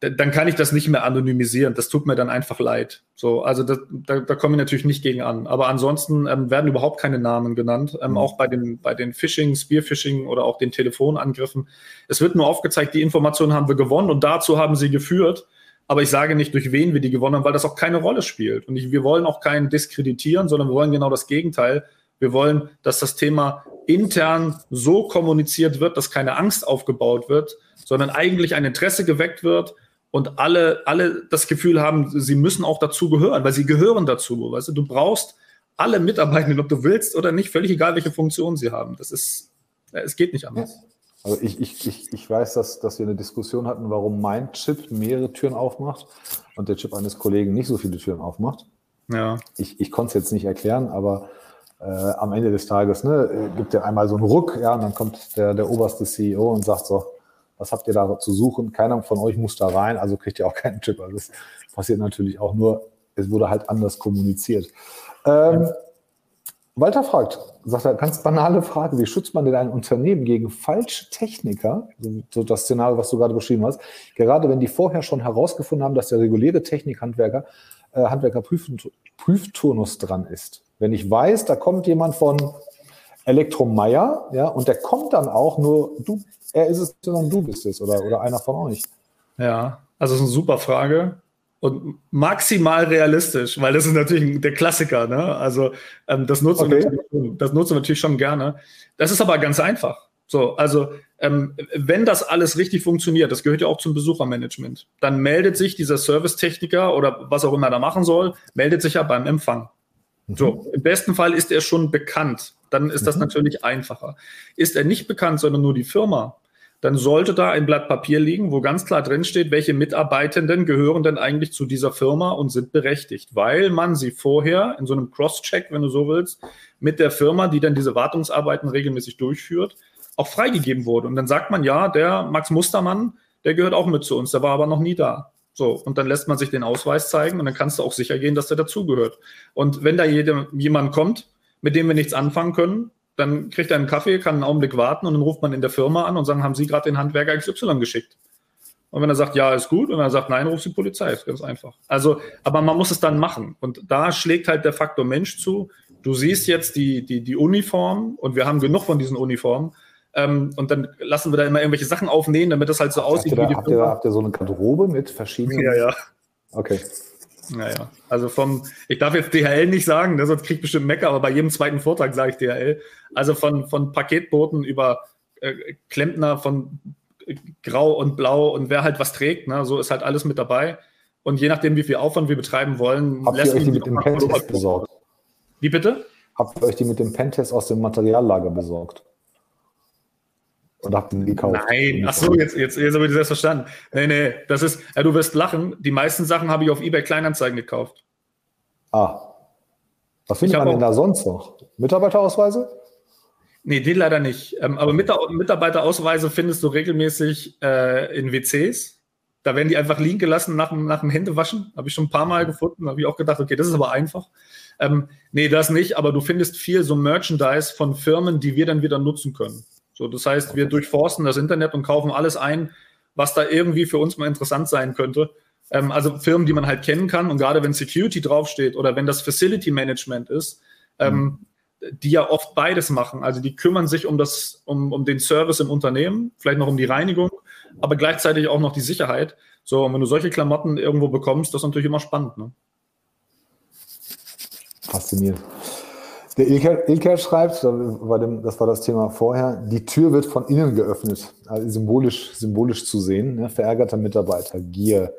dann kann ich das nicht mehr anonymisieren. Das tut mir dann einfach leid. So, also das, da, da komme ich natürlich nicht gegen an. Aber ansonsten ähm, werden überhaupt keine Namen genannt, ähm, mhm. auch bei den, bei den Phishing, Spearphishing oder auch den Telefonangriffen. Es wird nur aufgezeigt, die Informationen haben wir gewonnen und dazu haben sie geführt. Aber ich sage nicht, durch wen wir die gewonnen haben, weil das auch keine Rolle spielt. Und ich, wir wollen auch keinen diskreditieren, sondern wir wollen genau das Gegenteil. Wir wollen, dass das Thema intern so kommuniziert wird, dass keine Angst aufgebaut wird, sondern eigentlich ein Interesse geweckt wird und alle, alle das Gefühl haben, sie müssen auch dazu gehören, weil sie gehören dazu. Weißt du, du brauchst alle Mitarbeitenden, ob du willst oder nicht, völlig egal, welche Funktion sie haben. Das ist, es geht nicht anders. Also ich, ich, ich, ich weiß, dass, dass wir eine Diskussion hatten, warum mein Chip mehrere Türen aufmacht und der Chip eines Kollegen nicht so viele Türen aufmacht. Ja. Ich, ich konnte es jetzt nicht erklären, aber äh, am Ende des Tages ne, gibt er einmal so einen Ruck, ja, und dann kommt der, der oberste CEO und sagt so, was habt ihr da zu suchen? Keiner von euch muss da rein, also kriegt ihr auch keinen Chip. Also das passiert natürlich auch nur, es wurde halt anders kommuniziert. Ähm, Walter fragt, sagt er, ganz banale Frage, wie schützt man denn ein Unternehmen gegen falsche Techniker, so das Szenario, was du gerade beschrieben hast, gerade wenn die vorher schon herausgefunden haben, dass der reguläre Technikhandwerker äh, Handwerker Prüfturnus dran ist. Wenn ich weiß, da kommt jemand von Elektromeier, ja, und der kommt dann auch nur, du, er ist es, sondern du bist es oder, oder einer von euch. Ja, also das ist eine super Frage und maximal realistisch, weil das ist natürlich der Klassiker. Ne? Also ähm, das, nutzen okay. wir das nutzen wir natürlich schon gerne. Das ist aber ganz einfach. So, also ähm, wenn das alles richtig funktioniert, das gehört ja auch zum Besuchermanagement, dann meldet sich dieser Servicetechniker oder was auch immer er da machen soll, meldet sich ja beim Empfang. Mhm. So, im besten Fall ist er schon bekannt. Dann ist das mhm. natürlich einfacher. Ist er nicht bekannt, sondern nur die Firma, dann sollte da ein Blatt Papier liegen, wo ganz klar drin steht, welche Mitarbeitenden gehören denn eigentlich zu dieser Firma und sind berechtigt, weil man sie vorher in so einem Cross-Check, wenn du so willst, mit der Firma, die dann diese Wartungsarbeiten regelmäßig durchführt, auch freigegeben wurde. Und dann sagt man, ja, der Max Mustermann, der gehört auch mit zu uns, der war aber noch nie da. So, und dann lässt man sich den Ausweis zeigen und dann kannst du auch sicher gehen, dass der dazugehört. Und wenn da jemand kommt, mit dem wir nichts anfangen können, dann kriegt er einen Kaffee, kann einen Augenblick warten und dann ruft man in der Firma an und sagen, haben Sie gerade den Handwerker XY geschickt? Und wenn er sagt, ja, ist gut, und er sagt, nein, ruft die Polizei, ist ganz einfach. Also, aber man muss es dann machen. Und da schlägt halt der Faktor Mensch zu. Du siehst jetzt die, die, die Uniform und wir haben genug von diesen Uniformen. Ähm, und dann lassen wir da immer irgendwelche Sachen aufnehmen, damit das halt so aussieht. Habt ihr, da, habt, ihr, habt ihr so eine Garderobe mit verschiedenen? Ja, ja. Okay. Naja, also vom, ich darf jetzt DHL nicht sagen, ne, sonst kriege ich bestimmt Mecker, aber bei jedem zweiten Vortrag sage ich DHL. Also von, von Paketboten über äh, Klempner von Grau und Blau und wer halt was trägt, ne, so ist halt alles mit dabei. Und je nachdem, wie viel Aufwand wir betreiben wollen, Habt ihr euch die mit dem Pentest besorgt? Wie bitte? Habt ihr euch die mit dem Pentest aus dem Materiallager besorgt? Habt ihr die gekauft? Nein, ach so, jetzt, jetzt, jetzt habe ich das verstanden. Nee, nee, das ist, ja, du wirst lachen. Die meisten Sachen habe ich auf eBay Kleinanzeigen gekauft. Ah. Was findet man denn da sonst noch? Mitarbeiterausweise? Nee, die leider nicht. Ähm, aber Mitarbeiterausweise findest du regelmäßig äh, in WCs. Da werden die einfach liegen gelassen nach, nach dem Händewaschen. Habe ich schon ein paar Mal gefunden. Habe ich auch gedacht, okay, das ist aber einfach. Ähm, nee, das nicht. Aber du findest viel so Merchandise von Firmen, die wir dann wieder nutzen können. So, das heißt, wir durchforsten das Internet und kaufen alles ein, was da irgendwie für uns mal interessant sein könnte. Ähm, also Firmen, die man halt kennen kann und gerade wenn Security draufsteht oder wenn das Facility Management ist, ähm, mhm. die ja oft beides machen. Also die kümmern sich um das, um, um den Service im Unternehmen, vielleicht noch um die Reinigung, aber gleichzeitig auch noch die Sicherheit. So, und wenn du solche Klamotten irgendwo bekommst, das ist natürlich immer spannend. Ne? Faszinierend. Der Ilker, Ilker schreibt, das war das Thema vorher, die Tür wird von innen geöffnet, also symbolisch, symbolisch zu sehen. Ne? Verärgerter Mitarbeiter, Gier,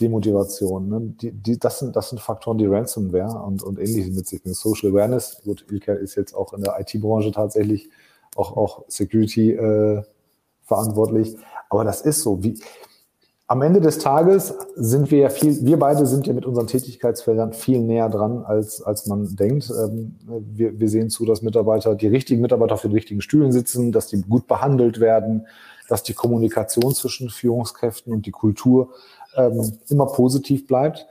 Demotivation. Ne? Die, die, das, sind, das sind Faktoren, die Ransomware und, und ähnliches mit sich bringen. Social Awareness, gut, Ilker ist jetzt auch in der IT-Branche tatsächlich auch, auch Security äh, verantwortlich. Aber das ist so. Wie, am Ende des Tages sind wir ja viel, wir beide sind ja mit unseren Tätigkeitsfeldern viel näher dran, als, als man denkt. Ähm, wir, wir sehen zu, dass Mitarbeiter, die richtigen Mitarbeiter auf den richtigen Stühlen sitzen, dass die gut behandelt werden, dass die Kommunikation zwischen Führungskräften und die Kultur ähm, immer positiv bleibt.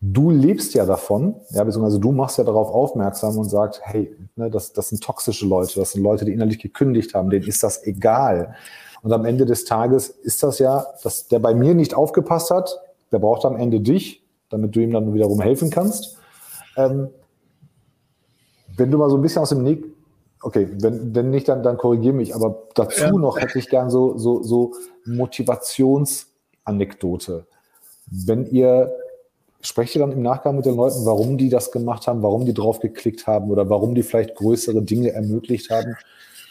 Du lebst ja davon, ja, beziehungsweise du machst ja darauf aufmerksam und sagst, hey, ne, das, das sind toxische Leute, das sind Leute, die innerlich gekündigt haben, denen ist das egal. Und am Ende des Tages ist das ja, dass der bei mir nicht aufgepasst hat, der braucht am Ende dich, damit du ihm dann wiederum helfen kannst. Ähm, wenn du mal so ein bisschen aus dem Nick, okay, wenn, wenn nicht, dann, dann korrigiere mich, aber dazu ja. noch hätte ich gern so, so, so Motivationsanekdote. Wenn ihr, sprecht ihr dann im Nachgang mit den Leuten, warum die das gemacht haben, warum die drauf geklickt haben oder warum die vielleicht größere Dinge ermöglicht haben?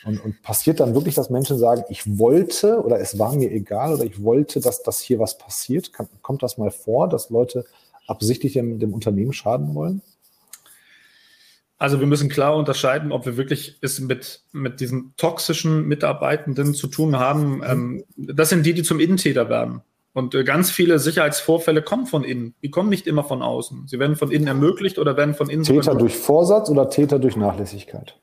Und, und passiert dann wirklich, dass Menschen sagen, ich wollte oder es war mir egal oder ich wollte, dass, dass hier was passiert? Kann, kommt das mal vor, dass Leute absichtlich dem, dem Unternehmen schaden wollen? Also wir müssen klar unterscheiden, ob wir wirklich es mit, mit diesen toxischen Mitarbeitenden zu tun haben. Ähm, das sind die, die zum Innentäter werden. Und äh, ganz viele Sicherheitsvorfälle kommen von innen. Die kommen nicht immer von außen. Sie werden von innen ermöglicht oder werden von innen. Täter durch Vorsatz oder Täter durch Nachlässigkeit?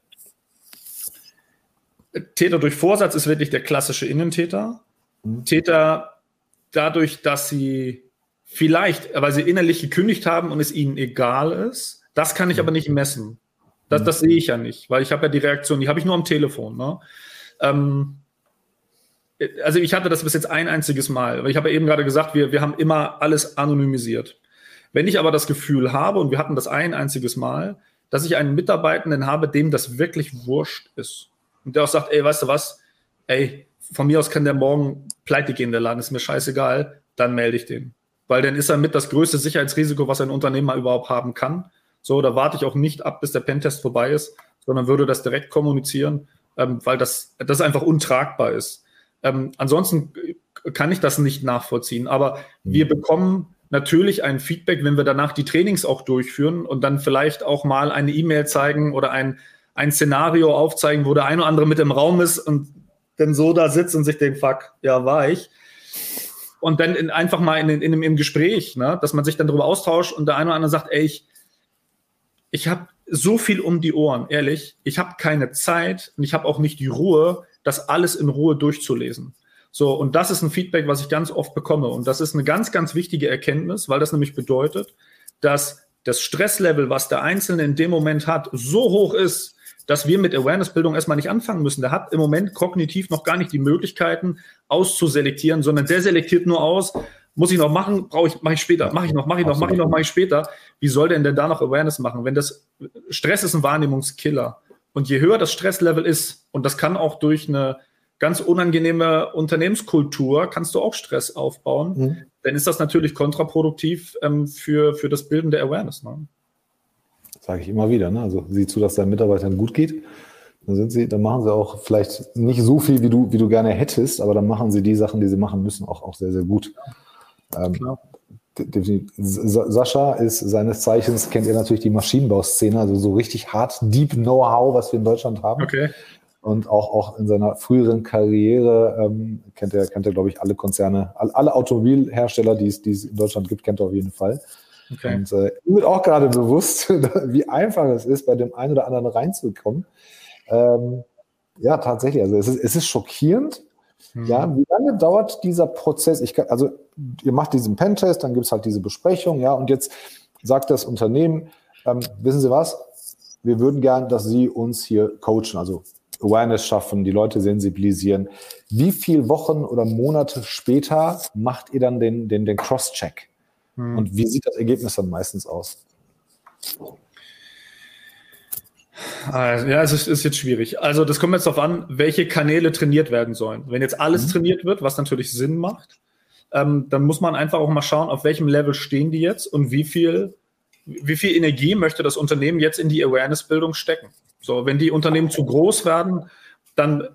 Täter durch Vorsatz ist wirklich der klassische Innentäter. Mhm. Täter dadurch, dass sie vielleicht, weil sie innerlich gekündigt haben und es ihnen egal ist. Das kann ich aber nicht messen. Das, mhm. das sehe ich ja nicht, weil ich habe ja die Reaktion, die habe ich nur am Telefon. Ne? Ähm, also ich hatte das bis jetzt ein einziges Mal, weil ich habe ja eben gerade gesagt, wir, wir haben immer alles anonymisiert. Wenn ich aber das Gefühl habe, und wir hatten das ein einziges Mal, dass ich einen Mitarbeitenden habe, dem das wirklich wurscht ist, und der auch sagt, ey, weißt du was, ey, von mir aus kann der morgen pleite gehen, der Laden, ist mir scheißegal, dann melde ich den. Weil dann ist er mit das größte Sicherheitsrisiko, was ein Unternehmer überhaupt haben kann. So, da warte ich auch nicht ab, bis der Pentest vorbei ist, sondern würde das direkt kommunizieren, ähm, weil das, das einfach untragbar ist. Ähm, ansonsten kann ich das nicht nachvollziehen, aber wir bekommen natürlich ein Feedback, wenn wir danach die Trainings auch durchführen und dann vielleicht auch mal eine E-Mail zeigen oder ein, ein Szenario aufzeigen, wo der eine oder andere mit im Raum ist und dann so da sitzt und sich denkt, fuck, ja, war ich. Und dann in, einfach mal in, in, in, im Gespräch, ne, dass man sich dann darüber austauscht und der eine oder andere sagt, ey, ich, ich habe so viel um die Ohren, ehrlich. Ich habe keine Zeit und ich habe auch nicht die Ruhe, das alles in Ruhe durchzulesen. So, und das ist ein Feedback, was ich ganz oft bekomme. Und das ist eine ganz, ganz wichtige Erkenntnis, weil das nämlich bedeutet, dass das Stresslevel, was der Einzelne in dem Moment hat, so hoch ist, dass wir mit Awareness-Bildung erstmal nicht anfangen müssen. Der hat im Moment kognitiv noch gar nicht die Möglichkeiten auszuselektieren, sondern der selektiert nur aus, muss ich noch machen, brauche ich, mache ich später, mache ich noch, mache ich noch, mache ich noch, mache ich später. Wie soll denn denn da noch Awareness machen? Wenn das Stress ist ein Wahrnehmungskiller. Und je höher das Stresslevel ist, und das kann auch durch eine ganz unangenehme Unternehmenskultur, kannst du auch Stress aufbauen, mhm. dann ist das natürlich kontraproduktiv ähm, für, für das Bilden der Awareness. Ne? Sage ich immer wieder. Ne? Also sieh zu, dass deinen Mitarbeitern gut geht. Dann sind sie, dann machen sie auch vielleicht nicht so viel, wie du, wie du gerne hättest, aber dann machen sie die Sachen, die sie machen müssen, auch, auch sehr, sehr gut. Ähm, Sascha ist seines Zeichens, kennt ihr natürlich die Maschinenbauszene, also so richtig hart, deep Know-how, was wir in Deutschland haben. Okay. Und auch, auch in seiner früheren Karriere ähm, kennt er, kennt er, glaube ich, alle Konzerne, alle Automobilhersteller, die es, die es in Deutschland gibt, kennt er auf jeden Fall. Okay. Und äh, mir wird auch gerade bewusst, wie einfach es ist, bei dem einen oder anderen reinzukommen. Ähm, ja, tatsächlich. Also es ist, es ist schockierend. Mhm. Ja, wie lange dauert dieser Prozess? Ich kann, also ihr macht diesen Pentest, dann gibt es halt diese Besprechung, ja, und jetzt sagt das Unternehmen, ähm, wissen Sie was? Wir würden gern, dass Sie uns hier coachen, also Awareness schaffen, die Leute sensibilisieren. Wie viele Wochen oder Monate später macht ihr dann den, den, den Cross-Check? Hm. Und wie sieht das Ergebnis dann meistens aus? Also, ja, es ist, ist, jetzt schwierig. Also das kommt jetzt darauf an, welche Kanäle trainiert werden sollen. Wenn jetzt alles mhm. trainiert wird, was natürlich Sinn macht, ähm, dann muss man einfach auch mal schauen, auf welchem Level stehen die jetzt und wie viel, wie viel Energie möchte das Unternehmen jetzt in die Awareness-Bildung stecken. So, wenn die Unternehmen zu groß werden, dann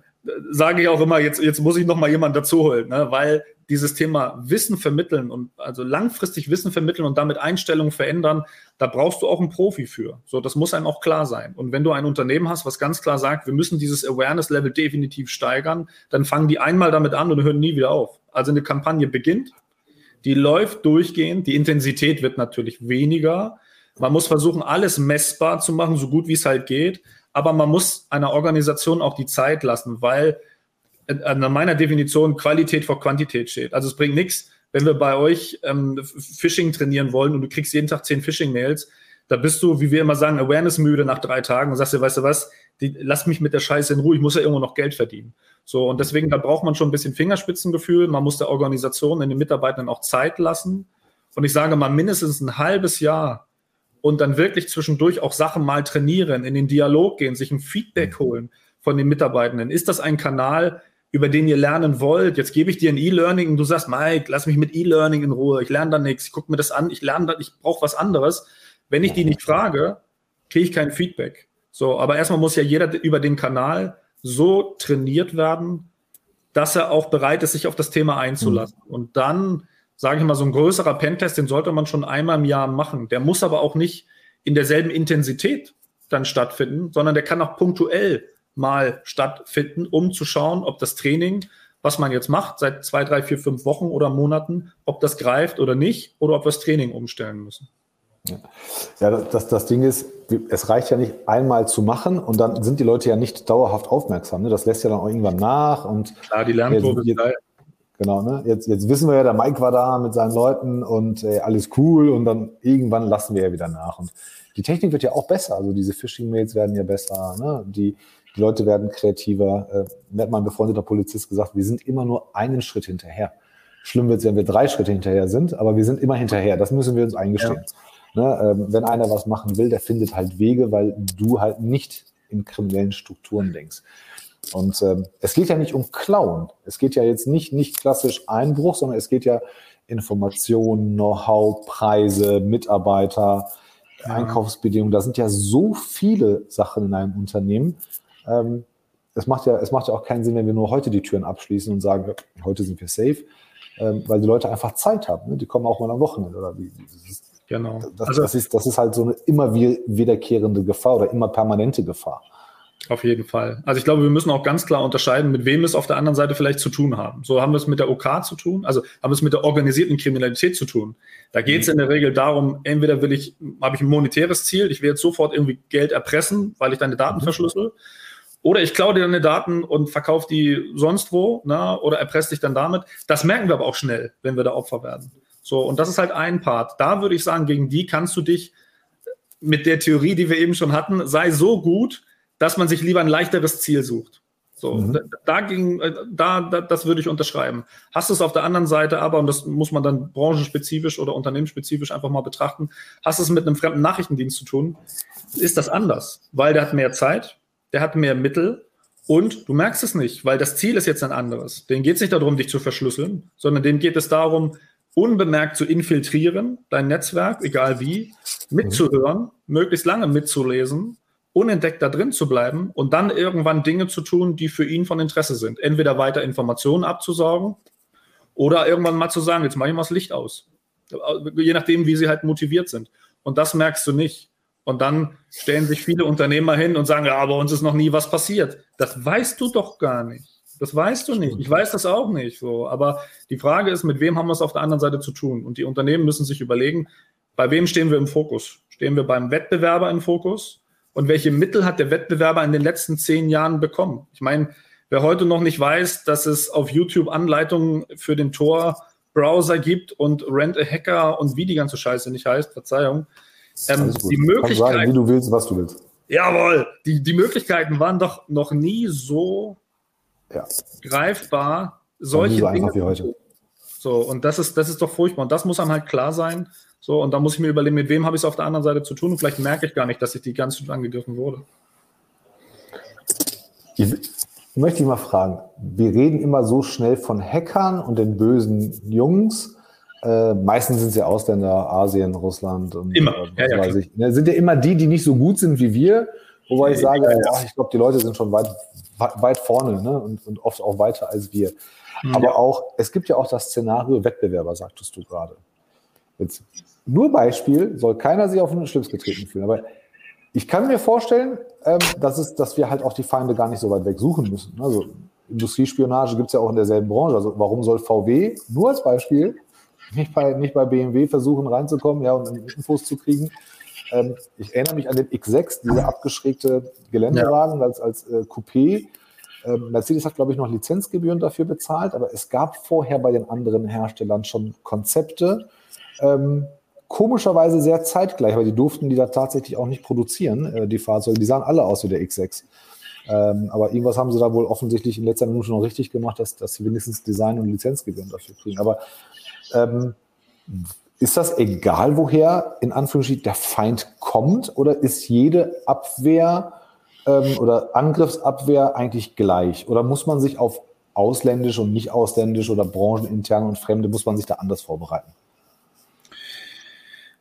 sage ich auch immer, jetzt, jetzt muss ich noch mal jemanden dazu holen, ne? weil dieses Thema Wissen vermitteln und also langfristig Wissen vermitteln und damit Einstellungen verändern, da brauchst du auch einen Profi für. So, das muss einem auch klar sein. Und wenn du ein Unternehmen hast, was ganz klar sagt, wir müssen dieses Awareness-Level definitiv steigern, dann fangen die einmal damit an und hören nie wieder auf. Also eine Kampagne beginnt, die läuft durchgehend, die Intensität wird natürlich weniger. Man muss versuchen, alles messbar zu machen, so gut wie es halt geht. Aber man muss einer Organisation auch die Zeit lassen, weil an meiner Definition Qualität vor Quantität steht. Also es bringt nichts, wenn wir bei euch ähm, Phishing trainieren wollen und du kriegst jeden Tag zehn Phishing-Mails, da bist du, wie wir immer sagen, Awareness-müde nach drei Tagen und sagst dir, weißt du was, die, lass mich mit der Scheiße in Ruhe, ich muss ja irgendwo noch Geld verdienen. So, und deswegen, da braucht man schon ein bisschen Fingerspitzengefühl, man muss der Organisation den Mitarbeitern auch Zeit lassen. Und ich sage mal, mindestens ein halbes Jahr und dann wirklich zwischendurch auch Sachen mal trainieren, in den Dialog gehen, sich ein Feedback holen von den Mitarbeitenden. Ist das ein Kanal, über den ihr lernen wollt. Jetzt gebe ich dir ein E-Learning und du sagst, Mike, lass mich mit E-Learning in Ruhe. Ich lerne da nichts. Ich gucke mir das an. Ich lerne da, ich brauche was anderes. Wenn ich die nicht frage, kriege ich kein Feedback. So, aber erstmal muss ja jeder über den Kanal so trainiert werden, dass er auch bereit ist, sich auf das Thema einzulassen. Mhm. Und dann, sage ich mal, so ein größerer Pentest, den sollte man schon einmal im Jahr machen. Der muss aber auch nicht in derselben Intensität dann stattfinden, sondern der kann auch punktuell mal stattfinden, um zu schauen, ob das Training, was man jetzt macht, seit zwei, drei, vier, fünf Wochen oder Monaten, ob das greift oder nicht, oder ob wir das Training umstellen müssen. Ja, ja das, das Ding ist, es reicht ja nicht einmal zu machen und dann sind die Leute ja nicht dauerhaft aufmerksam. Ne? Das lässt ja dann auch irgendwann nach und Klar, die Lernkurve jetzt, Genau, ne? Jetzt, jetzt wissen wir ja, der Mike war da mit seinen Leuten und äh, alles cool und dann irgendwann lassen wir ja wieder nach. Und die Technik wird ja auch besser. Also diese Phishing-Mails werden ja besser. Ne? Die, die Leute werden kreativer. Äh, mir hat mein befreundeter Polizist gesagt, wir sind immer nur einen Schritt hinterher. Schlimm wird es, wenn wir drei Schritte hinterher sind, aber wir sind immer hinterher. Das müssen wir uns eingestehen. Ja. Ne, ähm, wenn einer was machen will, der findet halt Wege, weil du halt nicht in kriminellen Strukturen denkst. Und ähm, es geht ja nicht um Klauen. Es geht ja jetzt nicht, nicht klassisch Einbruch, sondern es geht ja Informationen, Know-how, Preise, Mitarbeiter, ja. Einkaufsbedingungen. Da sind ja so viele Sachen in einem Unternehmen. Ähm, es, macht ja, es macht ja auch keinen Sinn, wenn wir nur heute die Türen abschließen und sagen, heute sind wir safe, ähm, weil die Leute einfach Zeit haben. Ne? Die kommen auch mal am Wochenende. Oder wie, ist, genau. Das, also, das, ist, das ist halt so eine immer wiederkehrende Gefahr oder immer permanente Gefahr. Auf jeden Fall. Also ich glaube, wir müssen auch ganz klar unterscheiden, mit wem wir es auf der anderen Seite vielleicht zu tun haben. So haben wir es mit der OK zu tun, also haben wir es mit der organisierten Kriminalität zu tun. Da geht es mhm. in der Regel darum, entweder will ich, habe ich ein monetäres Ziel, ich will jetzt sofort irgendwie Geld erpressen, weil ich deine Daten mhm. verschlüssel. Oder ich klaue dir deine Daten und verkaufe die sonst wo, na, oder erpresse dich dann damit. Das merken wir aber auch schnell, wenn wir da Opfer werden. So, und das ist halt ein Part. Da würde ich sagen, gegen die kannst du dich mit der Theorie, die wir eben schon hatten, sei so gut, dass man sich lieber ein leichteres Ziel sucht. So, mhm. dagegen, äh, da, da, das würde ich unterschreiben. Hast du es auf der anderen Seite aber, und das muss man dann branchenspezifisch oder unternehmensspezifisch einfach mal betrachten, hast du es mit einem fremden Nachrichtendienst zu tun, ist das anders, weil der hat mehr Zeit, der hat mehr Mittel und du merkst es nicht, weil das Ziel ist jetzt ein anderes. Dem geht es nicht darum, dich zu verschlüsseln, sondern dem geht es darum, unbemerkt zu infiltrieren, dein Netzwerk, egal wie, mitzuhören, möglichst lange mitzulesen, unentdeckt da drin zu bleiben und dann irgendwann Dinge zu tun, die für ihn von Interesse sind. Entweder weiter Informationen abzusaugen oder irgendwann mal zu sagen, jetzt mache ich mal das Licht aus. Je nachdem, wie sie halt motiviert sind. Und das merkst du nicht. Und dann stellen sich viele Unternehmer hin und sagen, ja, bei uns ist noch nie was passiert. Das weißt du doch gar nicht. Das weißt du nicht. Ich weiß das auch nicht. So. Aber die Frage ist, mit wem haben wir es auf der anderen Seite zu tun? Und die Unternehmen müssen sich überlegen, bei wem stehen wir im Fokus? Stehen wir beim Wettbewerber im Fokus? Und welche Mittel hat der Wettbewerber in den letzten zehn Jahren bekommen? Ich meine, wer heute noch nicht weiß, dass es auf YouTube Anleitungen für den Tor-Browser gibt und Rent a Hacker und wie die ganze Scheiße nicht heißt, Verzeihung, ähm, die Möglichkeiten. Sagen, wie du willst, was du willst. Jawohl, die, die Möglichkeiten waren doch noch nie so ja. greifbar. Solche so Dinge. So, und das ist, das ist doch furchtbar. Und das muss einem halt klar sein. So, und da muss ich mir überlegen, mit wem habe ich es auf der anderen Seite zu tun. Und vielleicht merke ich gar nicht, dass ich die ganze Zeit angegriffen wurde. Ich, möchte ich mal fragen, wir reden immer so schnell von Hackern und den bösen Jungs. Äh, meistens sind es ja Ausländer, Asien, Russland und immer. Äh, ja, ja, weiß ich. Ne, sind ja immer die, die nicht so gut sind wie wir Wobei ich sage, ja, ich glaube, die Leute sind schon weit, weit vorne ne? und, und oft auch weiter als wir. Mhm. Aber auch, es gibt ja auch das Szenario Wettbewerber, sagtest du gerade. Jetzt nur Beispiel, soll keiner sich auf den Schlips getreten fühlen. Aber ich kann mir vorstellen, ähm, dass, es, dass wir halt auch die Feinde gar nicht so weit weg suchen müssen. Also Industriespionage gibt es ja auch in derselben Branche. Also warum soll VW nur als Beispiel nicht bei, nicht bei BMW versuchen reinzukommen ja, und Infos zu kriegen? Ähm, ich erinnere mich an den X6, dieser abgeschrägte Geländewagen ja. als, als äh, Coupé. Ähm, Mercedes hat, glaube ich, noch Lizenzgebühren dafür bezahlt, aber es gab vorher bei den anderen Herstellern schon Konzepte, ähm, komischerweise sehr zeitgleich, weil die durften die da tatsächlich auch nicht produzieren, äh, die Fahrzeuge. Die sahen alle aus wie der X6. Ähm, aber irgendwas haben sie da wohl offensichtlich in letzter Minute noch richtig gemacht, dass, dass sie wenigstens Design- und Lizenzgebühren dafür kriegen. Aber ähm, ist das egal, woher in Anführungsstrichen der Feind kommt oder ist jede Abwehr ähm, oder Angriffsabwehr eigentlich gleich? Oder muss man sich auf ausländisch und nicht ausländisch oder brancheninterne und fremde, muss man sich da anders vorbereiten?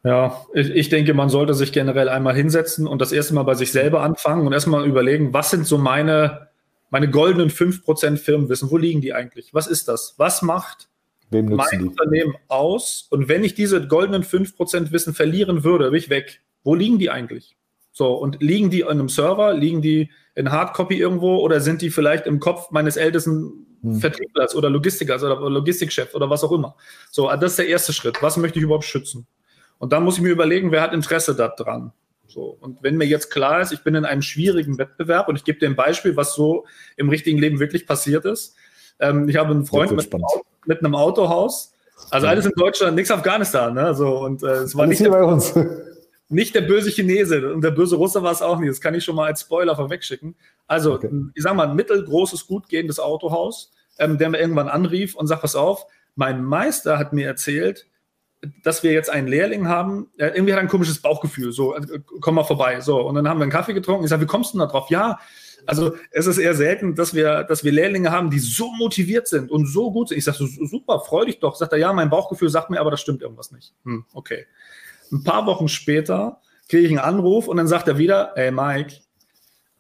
Ja, ich, ich, denke, man sollte sich generell einmal hinsetzen und das erste Mal bei sich selber anfangen und erstmal überlegen, was sind so meine, meine goldenen 5% Firmenwissen? Wo liegen die eigentlich? Was ist das? Was macht mein die? Unternehmen aus? Und wenn ich diese goldenen 5% Wissen verlieren würde, bin ich weg. Wo liegen die eigentlich? So, und liegen die in einem Server? Liegen die in Hardcopy irgendwo oder sind die vielleicht im Kopf meines ältesten hm. Vertrieblers oder Logistikers oder Logistikchefs oder was auch immer? So, das ist der erste Schritt. Was möchte ich überhaupt schützen? Und dann muss ich mir überlegen, wer hat Interesse daran. So. Und wenn mir jetzt klar ist, ich bin in einem schwierigen Wettbewerb und ich gebe dir ein Beispiel, was so im richtigen Leben wirklich passiert ist. Ähm, ich habe einen Freund mit, mit, einem Autohaus. Also alles in Deutschland, nichts Afghanistan. Ne? So, und äh, es war nicht der, bei uns. nicht der böse Chinese und der böse Russe war es auch nicht. Das kann ich schon mal als Spoiler vorwegschicken. Also, okay. ich sage mal, ein mittelgroßes, gut gehendes Autohaus, ähm, der mir irgendwann anrief und sagt, pass auf, mein Meister hat mir erzählt, dass wir jetzt einen Lehrling haben, irgendwie hat er ein komisches Bauchgefühl, so, äh, komm mal vorbei. So, und dann haben wir einen Kaffee getrunken. Ich sage, wie kommst du denn da drauf? Ja, also es ist eher selten, dass wir, dass wir Lehrlinge haben, die so motiviert sind und so gut sind. Ich sage, super, freu dich doch. Sagt er, ja, mein Bauchgefühl sagt mir, aber das stimmt irgendwas nicht. Hm, okay. Ein paar Wochen später kriege ich einen Anruf und dann sagt er wieder, ey Mike,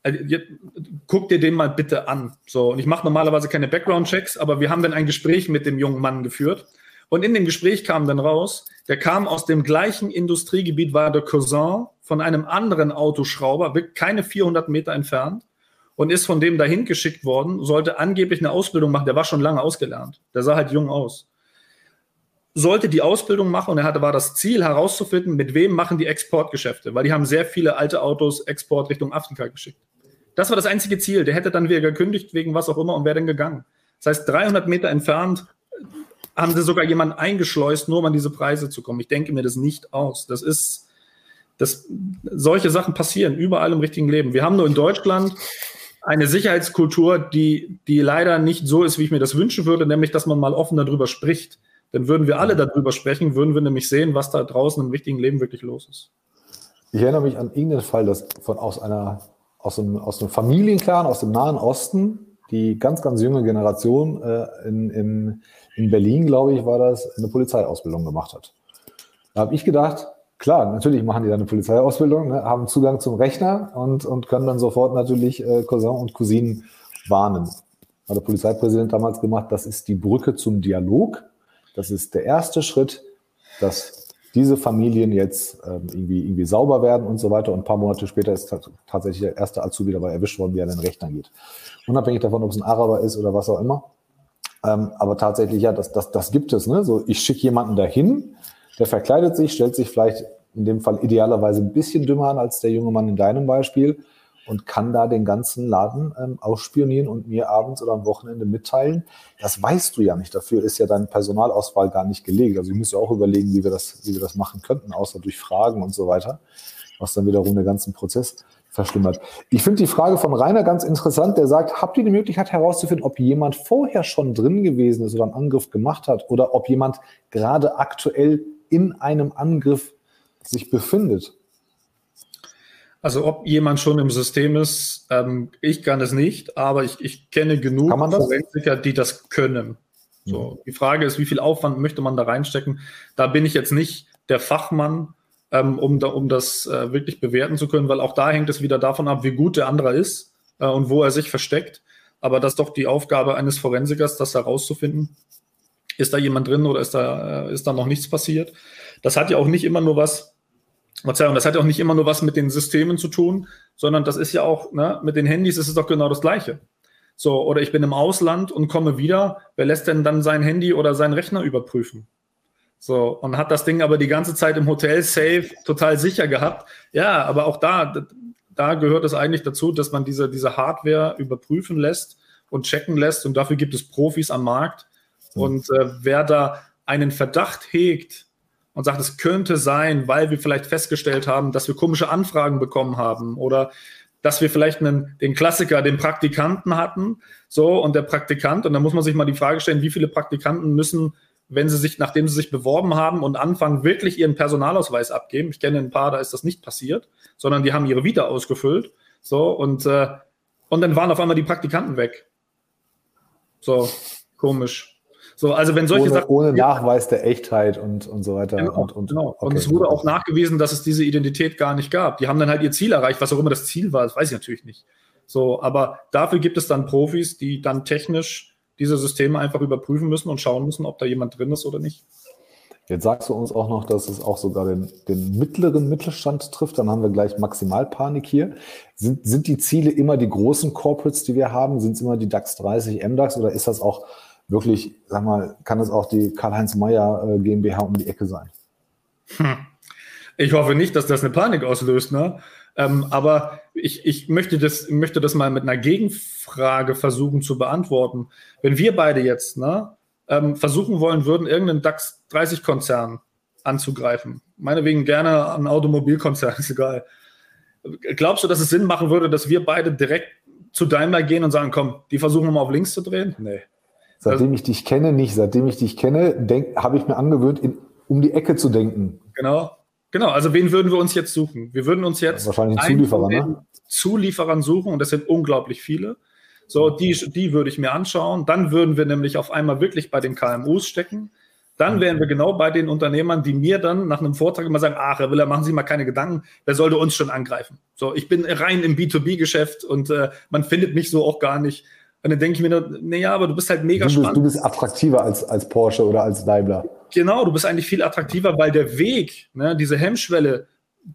äh, guck dir den mal bitte an. So, und ich mache normalerweise keine Background-Checks, aber wir haben dann ein Gespräch mit dem jungen Mann geführt. Und in dem Gespräch kam dann raus, der kam aus dem gleichen Industriegebiet, war der Cousin von einem anderen Autoschrauber, keine 400 Meter entfernt und ist von dem dahin geschickt worden, sollte angeblich eine Ausbildung machen. Der war schon lange ausgelernt. Der sah halt jung aus. Sollte die Ausbildung machen und er hatte, war das Ziel herauszufinden, mit wem machen die Exportgeschäfte, weil die haben sehr viele alte Autos Export Richtung Afrika geschickt. Das war das einzige Ziel. Der hätte dann wieder gekündigt wegen was auch immer und wäre dann gegangen. Das heißt, 300 Meter entfernt haben sie sogar jemanden eingeschleust, nur um an diese Preise zu kommen. Ich denke mir das nicht aus. Das ist, das, solche Sachen passieren überall im richtigen Leben. Wir haben nur in Deutschland eine Sicherheitskultur, die, die leider nicht so ist, wie ich mir das wünschen würde, nämlich, dass man mal offen darüber spricht. Dann würden wir alle darüber sprechen, würden wir nämlich sehen, was da draußen im richtigen Leben wirklich los ist. Ich erinnere mich an irgendeinen Fall, dass von aus einer, aus einem, aus einem Familienclan aus dem Nahen Osten, die ganz, ganz junge Generation äh, in, in, in Berlin, glaube ich, war das, eine Polizeiausbildung gemacht hat. Da habe ich gedacht, klar, natürlich machen die dann eine Polizeiausbildung, ne, haben Zugang zum Rechner und, und können dann sofort natürlich äh, Cousin und Cousinen warnen. Hat der Polizeipräsident damals gemacht, das ist die Brücke zum Dialog. Das ist der erste Schritt, dass diese Familien jetzt ähm, irgendwie, irgendwie sauber werden und so weiter. Und ein paar Monate später ist tatsächlich der erste Azubi dabei erwischt worden, wie er an den Rechner geht. Unabhängig davon, ob es ein Araber ist oder was auch immer. Ähm, aber tatsächlich, ja, das, das, das gibt es. Ne? So, ich schicke jemanden dahin, der verkleidet sich, stellt sich vielleicht in dem Fall idealerweise ein bisschen dümmer an als der junge Mann in deinem Beispiel und kann da den ganzen Laden ähm, ausspionieren und mir abends oder am Wochenende mitteilen. Das weißt du ja nicht. Dafür ist ja deine Personalauswahl gar nicht gelegt. Also ich muss ja auch überlegen, wie wir das, wie wir das machen könnten, außer durch Fragen und so weiter, was dann wiederum den ganzen Prozess verschlimmert. Ich finde die Frage von Rainer ganz interessant. Der sagt, habt ihr die Möglichkeit herauszufinden, ob jemand vorher schon drin gewesen ist oder einen Angriff gemacht hat oder ob jemand gerade aktuell in einem Angriff sich befindet? Also ob jemand schon im System ist, ähm, ich kann es nicht, aber ich, ich kenne genug Forensiker, die das können. So, mhm. Die Frage ist, wie viel Aufwand möchte man da reinstecken? Da bin ich jetzt nicht der Fachmann ähm, um, da, um das äh, wirklich bewerten zu können, weil auch da hängt es wieder davon ab, wie gut der andere ist äh, und wo er sich versteckt. Aber das ist doch die Aufgabe eines Forensikers, das herauszufinden. Ist da jemand drin oder ist da, äh, ist da noch nichts passiert? Das hat ja auch nicht immer nur was, Verzeihung, das hat ja auch nicht immer nur was mit den Systemen zu tun, sondern das ist ja auch, ne, mit den Handys ist es doch genau das Gleiche. So, oder ich bin im Ausland und komme wieder. Wer lässt denn dann sein Handy oder seinen Rechner überprüfen? So, und hat das Ding aber die ganze Zeit im Hotel safe, total sicher gehabt. Ja, aber auch da, da gehört es eigentlich dazu, dass man diese, diese Hardware überprüfen lässt und checken lässt. Und dafür gibt es Profis am Markt. Mhm. Und äh, wer da einen Verdacht hegt und sagt, es könnte sein, weil wir vielleicht festgestellt haben, dass wir komische Anfragen bekommen haben oder dass wir vielleicht einen, den Klassiker, den Praktikanten hatten, so und der Praktikant, und da muss man sich mal die Frage stellen, wie viele Praktikanten müssen, wenn sie sich, nachdem sie sich beworben haben und anfangen, wirklich ihren Personalausweis abgeben. Ich kenne ein paar, da ist das nicht passiert, sondern die haben ihre Vita ausgefüllt, so und äh, und dann waren auf einmal die Praktikanten weg. So komisch. So, also wenn solche ohne, Sachen. Ohne Nachweis der Echtheit und, und so weiter. Genau, und, und, genau. Okay. und es wurde auch nachgewiesen, dass es diese Identität gar nicht gab. Die haben dann halt ihr Ziel erreicht, was auch immer das Ziel war, das weiß ich natürlich nicht. So, aber dafür gibt es dann Profis, die dann technisch diese Systeme einfach überprüfen müssen und schauen müssen, ob da jemand drin ist oder nicht. Jetzt sagst du uns auch noch, dass es auch sogar den, den mittleren Mittelstand trifft. Dann haben wir gleich Maximalpanik hier. Sind, sind die Ziele immer die großen Corporates, die wir haben? Sind es immer die DAX 30, MDAX oder ist das auch wirklich, sag mal, kann es auch die Karl-Heinz Meyer äh, GmbH um die Ecke sein? Hm. Ich hoffe nicht, dass das eine Panik auslöst, ne? Ähm, aber ich, ich möchte, das, möchte das mal mit einer Gegenfrage versuchen zu beantworten. Wenn wir beide jetzt ne, ähm, versuchen wollen würden, irgendeinen DAX 30-Konzern anzugreifen, meinetwegen gerne einen Automobilkonzern, ist egal. Glaubst du, dass es Sinn machen würde, dass wir beide direkt zu Daimler gehen und sagen, komm, die versuchen wir mal auf links zu drehen? Nee. Seitdem also, ich dich kenne, nicht. Seitdem ich dich kenne, habe ich mir angewöhnt, in, um die Ecke zu denken. Genau. Genau. Also wen würden wir uns jetzt suchen? Wir würden uns jetzt wahrscheinlich einen Zulieferer, ne? Zulieferern suchen und das sind unglaublich viele. So, die, die würde ich mir anschauen. Dann würden wir nämlich auf einmal wirklich bei den KMUs stecken. Dann wären wir genau bei den Unternehmern, die mir dann nach einem Vortrag immer sagen, ach, Herr Willer, machen Sie mal keine Gedanken, wer sollte uns schon angreifen? So, ich bin rein im B2B-Geschäft und äh, man findet mich so auch gar nicht. Und dann denke ich mir, naja, aber du bist halt mega du spannend. Du bist attraktiver als, als Porsche oder als Daimler. Genau, du bist eigentlich viel attraktiver, weil der Weg, ne, diese Hemmschwelle,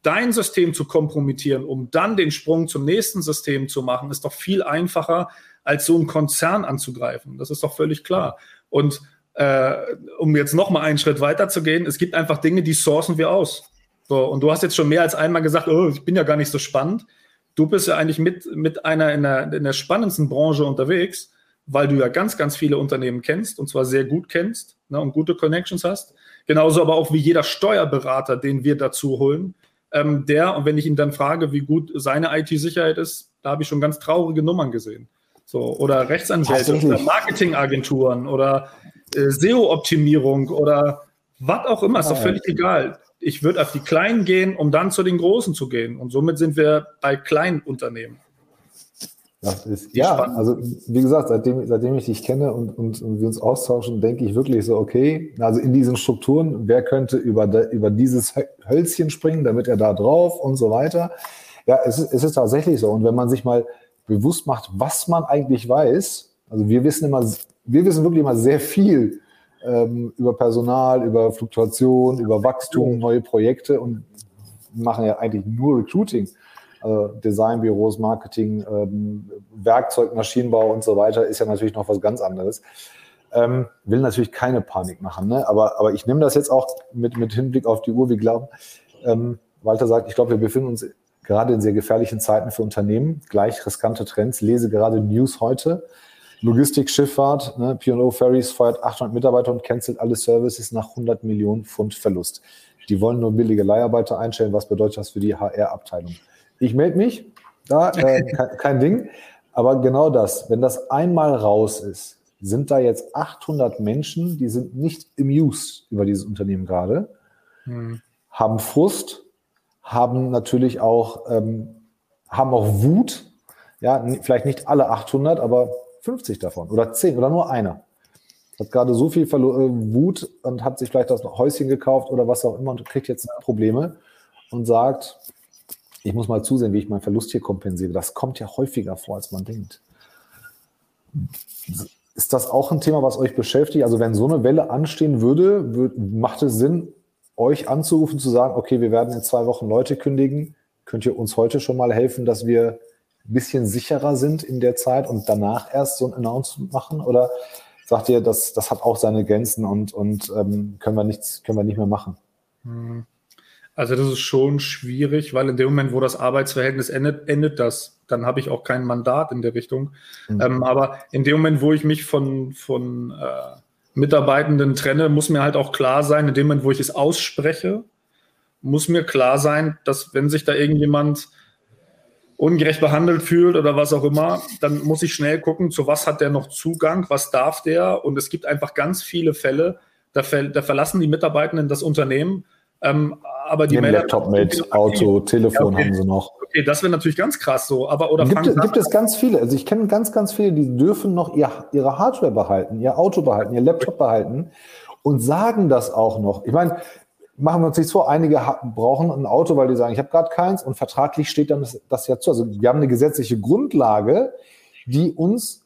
dein System zu kompromittieren, um dann den Sprung zum nächsten System zu machen, ist doch viel einfacher, als so einen Konzern anzugreifen. Das ist doch völlig klar. Und äh, um jetzt noch mal einen Schritt weiter zu gehen, es gibt einfach Dinge, die sourcen wir aus. So, und du hast jetzt schon mehr als einmal gesagt, oh, ich bin ja gar nicht so spannend du bist ja eigentlich mit, mit einer in der, in der spannendsten Branche unterwegs, weil du ja ganz, ganz viele Unternehmen kennst und zwar sehr gut kennst ne, und gute Connections hast. Genauso aber auch wie jeder Steuerberater, den wir dazu holen, ähm, der, und wenn ich ihn dann frage, wie gut seine IT-Sicherheit ist, da habe ich schon ganz traurige Nummern gesehen. So, oder Rechtsanwälte oder Marketingagenturen oder äh, SEO-Optimierung oder was auch immer, ist doch völlig egal ich würde auf die Kleinen gehen, um dann zu den Großen zu gehen. Und somit sind wir bei kleinen Unternehmen. Ist, ja, also wie gesagt, seitdem, seitdem ich dich kenne und, und, und, wir uns austauschen, denke ich wirklich so, okay, also in diesen Strukturen, wer könnte über, de, über dieses Hölzchen springen, damit er da drauf und so weiter. Ja, es ist, es ist tatsächlich so. Und wenn man sich mal bewusst macht, was man eigentlich weiß, also wir wissen immer, wir wissen wirklich immer sehr viel ähm, über Personal, über Fluktuation, über Wachstum, neue Projekte und machen ja eigentlich nur Recruiting. Also Designbüros, Marketing, ähm, Werkzeug, Maschinenbau und so weiter ist ja natürlich noch was ganz anderes. Ähm, will natürlich keine Panik machen, ne? aber, aber ich nehme das jetzt auch mit, mit Hinblick auf die Uhr. Wir glauben, ähm, Walter sagt, ich glaube, wir befinden uns gerade in sehr gefährlichen Zeiten für Unternehmen, gleich riskante Trends. Lese gerade News heute. Logistik, Schifffahrt, ne, P&O Ferries feuert 800 Mitarbeiter und cancelt alle Services nach 100 Millionen Pfund Verlust. Die wollen nur billige Leiharbeiter einstellen. Was bedeutet das für die HR-Abteilung? Ich melde mich, da, äh, kein, kein Ding. Aber genau das, wenn das einmal raus ist, sind da jetzt 800 Menschen, die sind nicht amused über dieses Unternehmen gerade, hm. haben Frust, haben natürlich auch, ähm, haben auch Wut. Ja, vielleicht nicht alle 800, aber 50 davon oder 10 oder nur einer. Hat gerade so viel Verlo äh, Wut und hat sich vielleicht das Häuschen gekauft oder was auch immer und kriegt jetzt Probleme. und sagt, ich muss mal zusehen, wie ich meinen Verlust hier kompensiere. Das kommt ja häufiger vor, als man denkt. Ist das auch ein Thema, was euch beschäftigt? Also wenn so eine Welle anstehen würde, macht es Sinn, euch anzurufen, zu sagen, okay, wir werden in zwei Wochen Leute kündigen. Könnt ihr uns heute schon mal helfen, dass wir ein bisschen sicherer sind in der Zeit und danach erst so ein Announcement machen? Oder sagt ihr, das, das hat auch seine Grenzen und, und ähm, können, wir nichts, können wir nicht mehr machen? Hm. Also das ist schon schwierig, weil in dem Moment, wo das Arbeitsverhältnis endet, endet das. Dann habe ich auch kein Mandat in der Richtung. Mhm. Ähm, aber in dem Moment, wo ich mich von, von äh, Mitarbeitenden trenne, muss mir halt auch klar sein, in dem Moment, wo ich es ausspreche, muss mir klar sein, dass wenn sich da irgendjemand ungerecht behandelt fühlt oder was auch immer, dann muss ich schnell gucken, zu was hat der noch Zugang, was darf der. Und es gibt einfach ganz viele Fälle, da, ver da verlassen die Mitarbeitenden das Unternehmen, ähm, aber die Melder Laptop mit Auto, Telefon ja, okay. haben sie noch. Okay, das wäre natürlich ganz krass so. Aber oder gibt, es, gibt es ganz viele. Also ich kenne ganz, ganz viele, die dürfen noch ihr, ihre Hardware behalten, ihr Auto behalten, ihr Laptop behalten und sagen das auch noch. Ich meine, machen wir uns nicht vor, einige brauchen ein Auto, weil die sagen, ich habe gerade keins und vertraglich steht dann das, das ja zu. Also wir haben eine gesetzliche Grundlage, die uns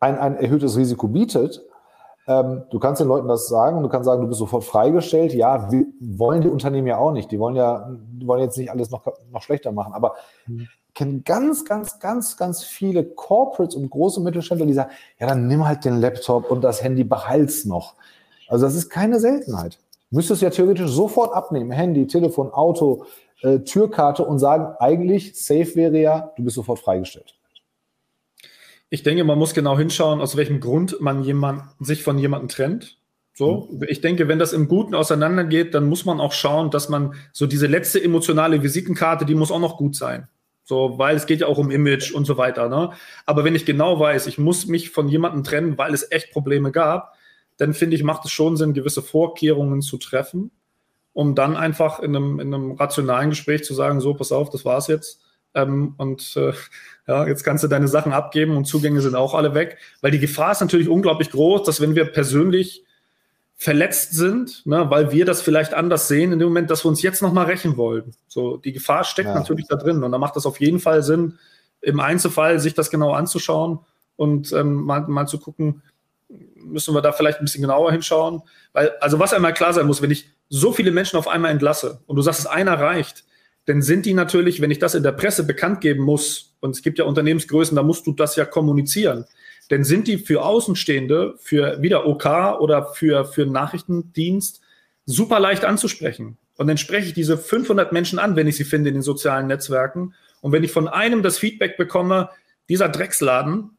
ein, ein erhöhtes Risiko bietet. Ähm, du kannst den Leuten das sagen und du kannst sagen, du bist sofort freigestellt. Ja, wir wollen die Unternehmen ja auch nicht. Die wollen ja, die wollen jetzt nicht alles noch, noch schlechter machen. Aber mhm. ich kenne ganz, ganz, ganz, ganz viele Corporates und große Mittelständler, die sagen, ja, dann nimm halt den Laptop und das Handy behalt's noch. Also das ist keine Seltenheit. Müsstest ja theoretisch sofort abnehmen. Handy, Telefon, Auto, äh, Türkarte und sagen, eigentlich safe wäre ja, du bist sofort freigestellt. Ich denke, man muss genau hinschauen, aus welchem Grund man jemand, sich von jemandem trennt. So, mhm. ich denke, wenn das im Guten auseinandergeht, dann muss man auch schauen, dass man so diese letzte emotionale Visitenkarte, die muss auch noch gut sein. So, weil es geht ja auch um Image und so weiter. Ne? Aber wenn ich genau weiß, ich muss mich von jemandem trennen, weil es echt Probleme gab, dann finde ich, macht es schon Sinn, gewisse Vorkehrungen zu treffen, um dann einfach in einem, in einem rationalen Gespräch zu sagen, so, pass auf, das war's jetzt. Ähm, und äh, ja, jetzt kannst du deine Sachen abgeben und Zugänge sind auch alle weg. Weil die Gefahr ist natürlich unglaublich groß, dass wenn wir persönlich verletzt sind, ne, weil wir das vielleicht anders sehen in dem Moment, dass wir uns jetzt nochmal rächen wollen. So, die Gefahr steckt ja. natürlich da drin. Und da macht es auf jeden Fall Sinn, im Einzelfall sich das genau anzuschauen und ähm, mal, mal zu gucken, müssen wir da vielleicht ein bisschen genauer hinschauen. Weil, also was einmal klar sein muss, wenn ich so viele Menschen auf einmal entlasse und du sagst, es einer reicht, dann sind die natürlich, wenn ich das in der Presse bekannt geben muss, und es gibt ja Unternehmensgrößen, da musst du das ja kommunizieren, dann sind die für Außenstehende, für wieder OK oder für, für Nachrichtendienst super leicht anzusprechen. Und dann spreche ich diese 500 Menschen an, wenn ich sie finde in den sozialen Netzwerken. Und wenn ich von einem das Feedback bekomme, dieser Drecksladen,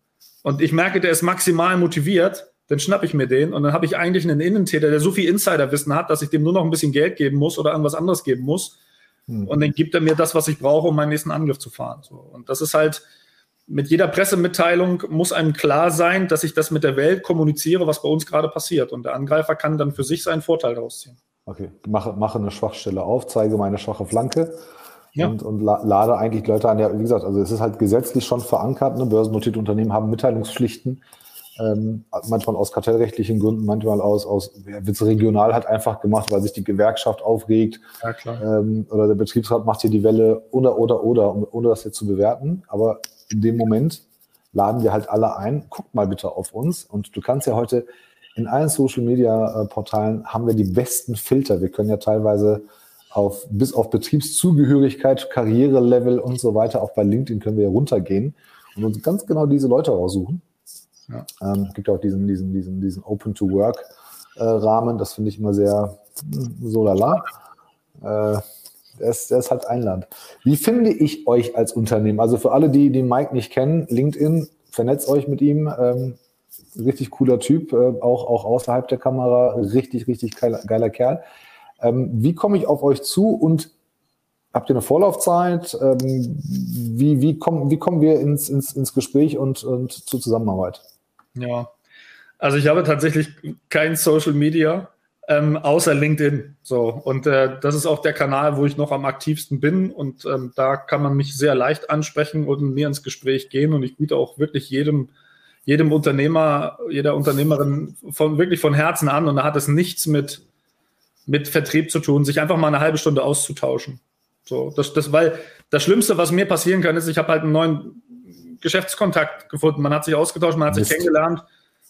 und ich merke, der ist maximal motiviert, dann schnappe ich mir den und dann habe ich eigentlich einen Innentäter, der so viel Insiderwissen hat, dass ich dem nur noch ein bisschen Geld geben muss oder irgendwas anderes geben muss. Mhm. Und dann gibt er mir das, was ich brauche, um meinen nächsten Angriff zu fahren. So. Und das ist halt, mit jeder Pressemitteilung muss einem klar sein, dass ich das mit der Welt kommuniziere, was bei uns gerade passiert. Und der Angreifer kann dann für sich seinen Vorteil daraus ziehen. Okay, mache, mache eine Schwachstelle auf, zeige meine schwache Flanke ja. und, und lade eigentlich Leute an. Ja, wie gesagt, also es ist halt gesetzlich schon verankert. Ne? Börsennotierte Unternehmen haben Mitteilungspflichten ähm, manchmal aus kartellrechtlichen Gründen, manchmal aus, aus wird es regional halt einfach gemacht, weil sich die Gewerkschaft aufregt. Ja, ähm, oder der Betriebsrat macht hier die Welle oder, oder, oder, ohne das jetzt zu bewerten. Aber in dem Moment laden wir halt alle ein, guckt mal bitte auf uns. Und du kannst ja heute in allen Social Media äh, Portalen haben wir die besten Filter. Wir können ja teilweise auf, bis auf Betriebszugehörigkeit, Karrierelevel und so weiter, auch bei LinkedIn können wir ja runtergehen und uns ganz genau diese Leute raussuchen ja. Ähm, gibt auch diesen, diesen, diesen, diesen Open-to-Work-Rahmen. Äh, das finde ich immer sehr hm, so lala. Äh, der ist, der ist halt Einland. Wie finde ich euch als Unternehmen? Also für alle, die den Mike nicht kennen, LinkedIn, vernetzt euch mit ihm. Ähm, richtig cooler Typ, äh, auch, auch außerhalb der Kamera. Richtig, richtig geiler, geiler Kerl. Ähm, wie komme ich auf euch zu und habt ihr eine Vorlaufzeit? Ähm, wie, wie, kommen, wie kommen wir ins, ins, ins Gespräch und, und zur Zusammenarbeit? Ja, also ich habe tatsächlich kein Social Media ähm, außer LinkedIn. So. Und äh, das ist auch der Kanal, wo ich noch am aktivsten bin. Und ähm, da kann man mich sehr leicht ansprechen und mir ins Gespräch gehen. Und ich biete auch wirklich jedem jedem Unternehmer, jeder Unternehmerin von wirklich von Herzen an. Und da hat es nichts mit mit Vertrieb zu tun, sich einfach mal eine halbe Stunde auszutauschen. So, das, das, weil das Schlimmste, was mir passieren kann, ist, ich habe halt einen neuen Geschäftskontakt gefunden. Man hat sich ausgetauscht, man hat Mist. sich kennengelernt.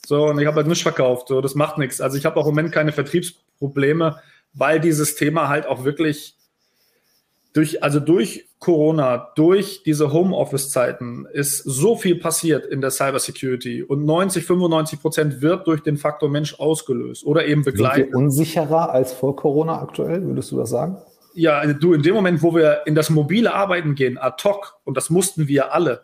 So, und ich habe halt nichts verkauft. So, das macht nichts. Also ich habe auch im Moment keine Vertriebsprobleme, weil dieses Thema halt auch wirklich durch, also durch Corona, durch diese Homeoffice-Zeiten ist so viel passiert in der Cybersecurity und 90, 95 Prozent wird durch den Faktor Mensch ausgelöst oder eben begleitet. Sind wir unsicherer als vor Corona aktuell, würdest du das sagen? Ja, du, in dem Moment, wo wir in das mobile Arbeiten gehen, ad hoc, und das mussten wir alle,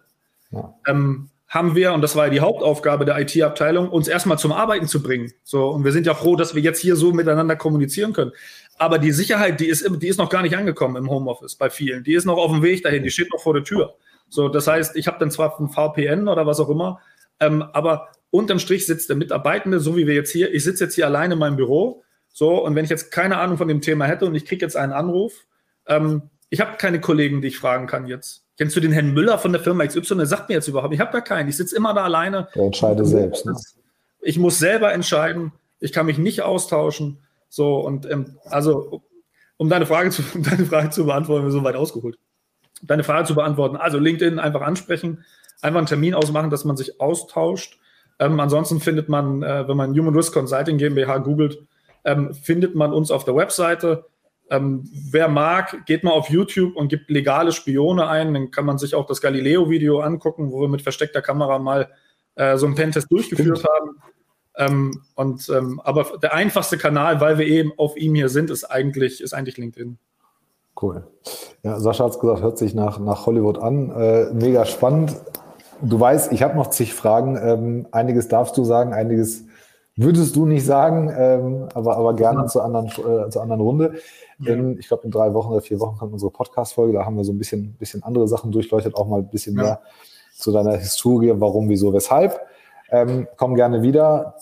ähm, haben wir, und das war ja die Hauptaufgabe der IT-Abteilung, uns erstmal zum Arbeiten zu bringen. So, und wir sind ja froh, dass wir jetzt hier so miteinander kommunizieren können. Aber die Sicherheit, die ist, die ist noch gar nicht angekommen im Homeoffice bei vielen. Die ist noch auf dem Weg dahin, die steht noch vor der Tür. So, das heißt, ich habe dann zwar ein VPN oder was auch immer, ähm, aber unterm Strich sitzt der Mitarbeitende, so wie wir jetzt hier, ich sitze jetzt hier alleine in meinem Büro, so, und wenn ich jetzt keine Ahnung von dem Thema hätte und ich kriege jetzt einen Anruf, ähm, ich habe keine Kollegen, die ich fragen kann jetzt. Kennst du den Herrn Müller von der Firma XY? Der sagt mir jetzt überhaupt, ich habe da keinen, ich sitze immer da alleine. Der entscheide selbst. Ne? Ich muss selber entscheiden, ich kann mich nicht austauschen. So, und ähm, also, um deine Frage zu, um deine Frage zu beantworten, wir sind so weit ausgeholt. Deine Frage zu beantworten, also LinkedIn einfach ansprechen, einfach einen Termin ausmachen, dass man sich austauscht. Ähm, ansonsten findet man, äh, wenn man Human Risk Consulting GmbH googelt, ähm, findet man uns auf der Webseite. Ähm, wer mag, geht mal auf YouTube und gibt legale Spione ein. Dann kann man sich auch das Galileo-Video angucken, wo wir mit versteckter Kamera mal äh, so einen Pentest durchgeführt Stimmt. haben. Ähm, und, ähm, aber der einfachste Kanal, weil wir eben auf ihm hier sind, ist eigentlich, ist eigentlich LinkedIn. Cool. Ja, Sascha hat es gesagt, hört sich nach, nach Hollywood an. Äh, mega spannend. Du weißt, ich habe noch zig Fragen. Ähm, einiges darfst du sagen, einiges würdest du nicht sagen, ähm, aber, aber gerne ja. zur, anderen, äh, zur anderen Runde. Ja. In, ich glaube, in drei Wochen oder vier Wochen kommt unsere Podcast-Folge. Da haben wir so ein bisschen, bisschen andere Sachen durchleuchtet, auch mal ein bisschen ja. mehr zu deiner Historie, warum, wieso, weshalb. Ähm, komm gerne wieder.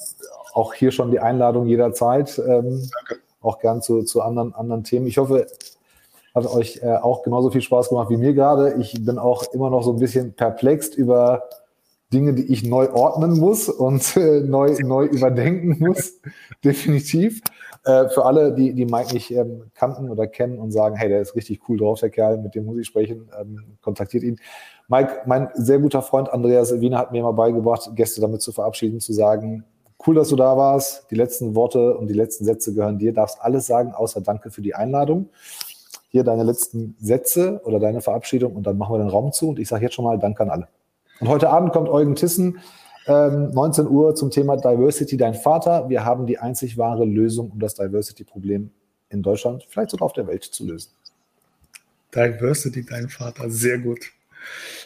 Auch hier schon die Einladung jederzeit. Ähm, Danke. Auch gern zu, zu anderen, anderen Themen. Ich hoffe, hat euch äh, auch genauso viel Spaß gemacht wie mir gerade. Ich bin auch immer noch so ein bisschen perplext über Dinge, die ich neu ordnen muss und äh, neu, neu überdenken muss. Definitiv. Äh, für alle, die, die Mike nicht ähm, kannten oder kennen und sagen, hey, der ist richtig cool drauf, der Kerl, mit dem muss ich sprechen, ähm, kontaktiert ihn. Mike, mein sehr guter Freund Andreas Wiener hat mir mal beigebracht, Gäste damit zu verabschieden, zu sagen, cool, dass du da warst. Die letzten Worte und die letzten Sätze gehören dir. Darfst alles sagen, außer Danke für die Einladung. Hier deine letzten Sätze oder deine Verabschiedung und dann machen wir den Raum zu. Und ich sage jetzt schon mal Danke an alle. Und heute Abend kommt Eugen Tissen, ähm, 19 Uhr zum Thema Diversity, dein Vater. Wir haben die einzig wahre Lösung, um das Diversity-Problem in Deutschland, vielleicht sogar auf der Welt zu lösen. Diversity, dein Vater, sehr gut.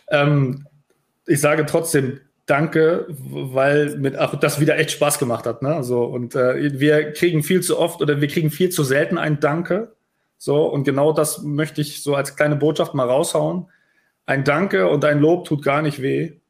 Ähm, ich sage trotzdem Danke, weil mit, ach, das wieder echt Spaß gemacht hat. Ne? So, und äh, wir kriegen viel zu oft oder wir kriegen viel zu selten ein Danke. So, und genau das möchte ich so als kleine Botschaft mal raushauen. Ein Danke und ein Lob tut gar nicht weh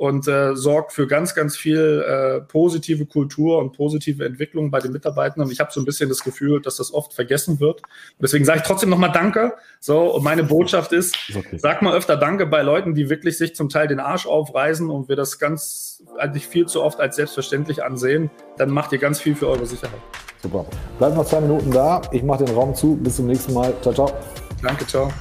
und äh, sorgt für ganz, ganz viel äh, positive Kultur und positive Entwicklung bei den Mitarbeitern. Und ich habe so ein bisschen das Gefühl, dass das oft vergessen wird. Und deswegen sage ich trotzdem nochmal Danke. So, und meine Botschaft ist, okay. sag mal öfter Danke bei Leuten, die wirklich sich zum Teil den Arsch aufreißen und wir das ganz eigentlich viel zu oft als selbstverständlich ansehen. Dann macht ihr ganz viel für eure Sicherheit. Super. Bleibt noch zwei Minuten da. Ich mache den Raum zu. Bis zum nächsten Mal. Ciao, ciao. Danke, ciao.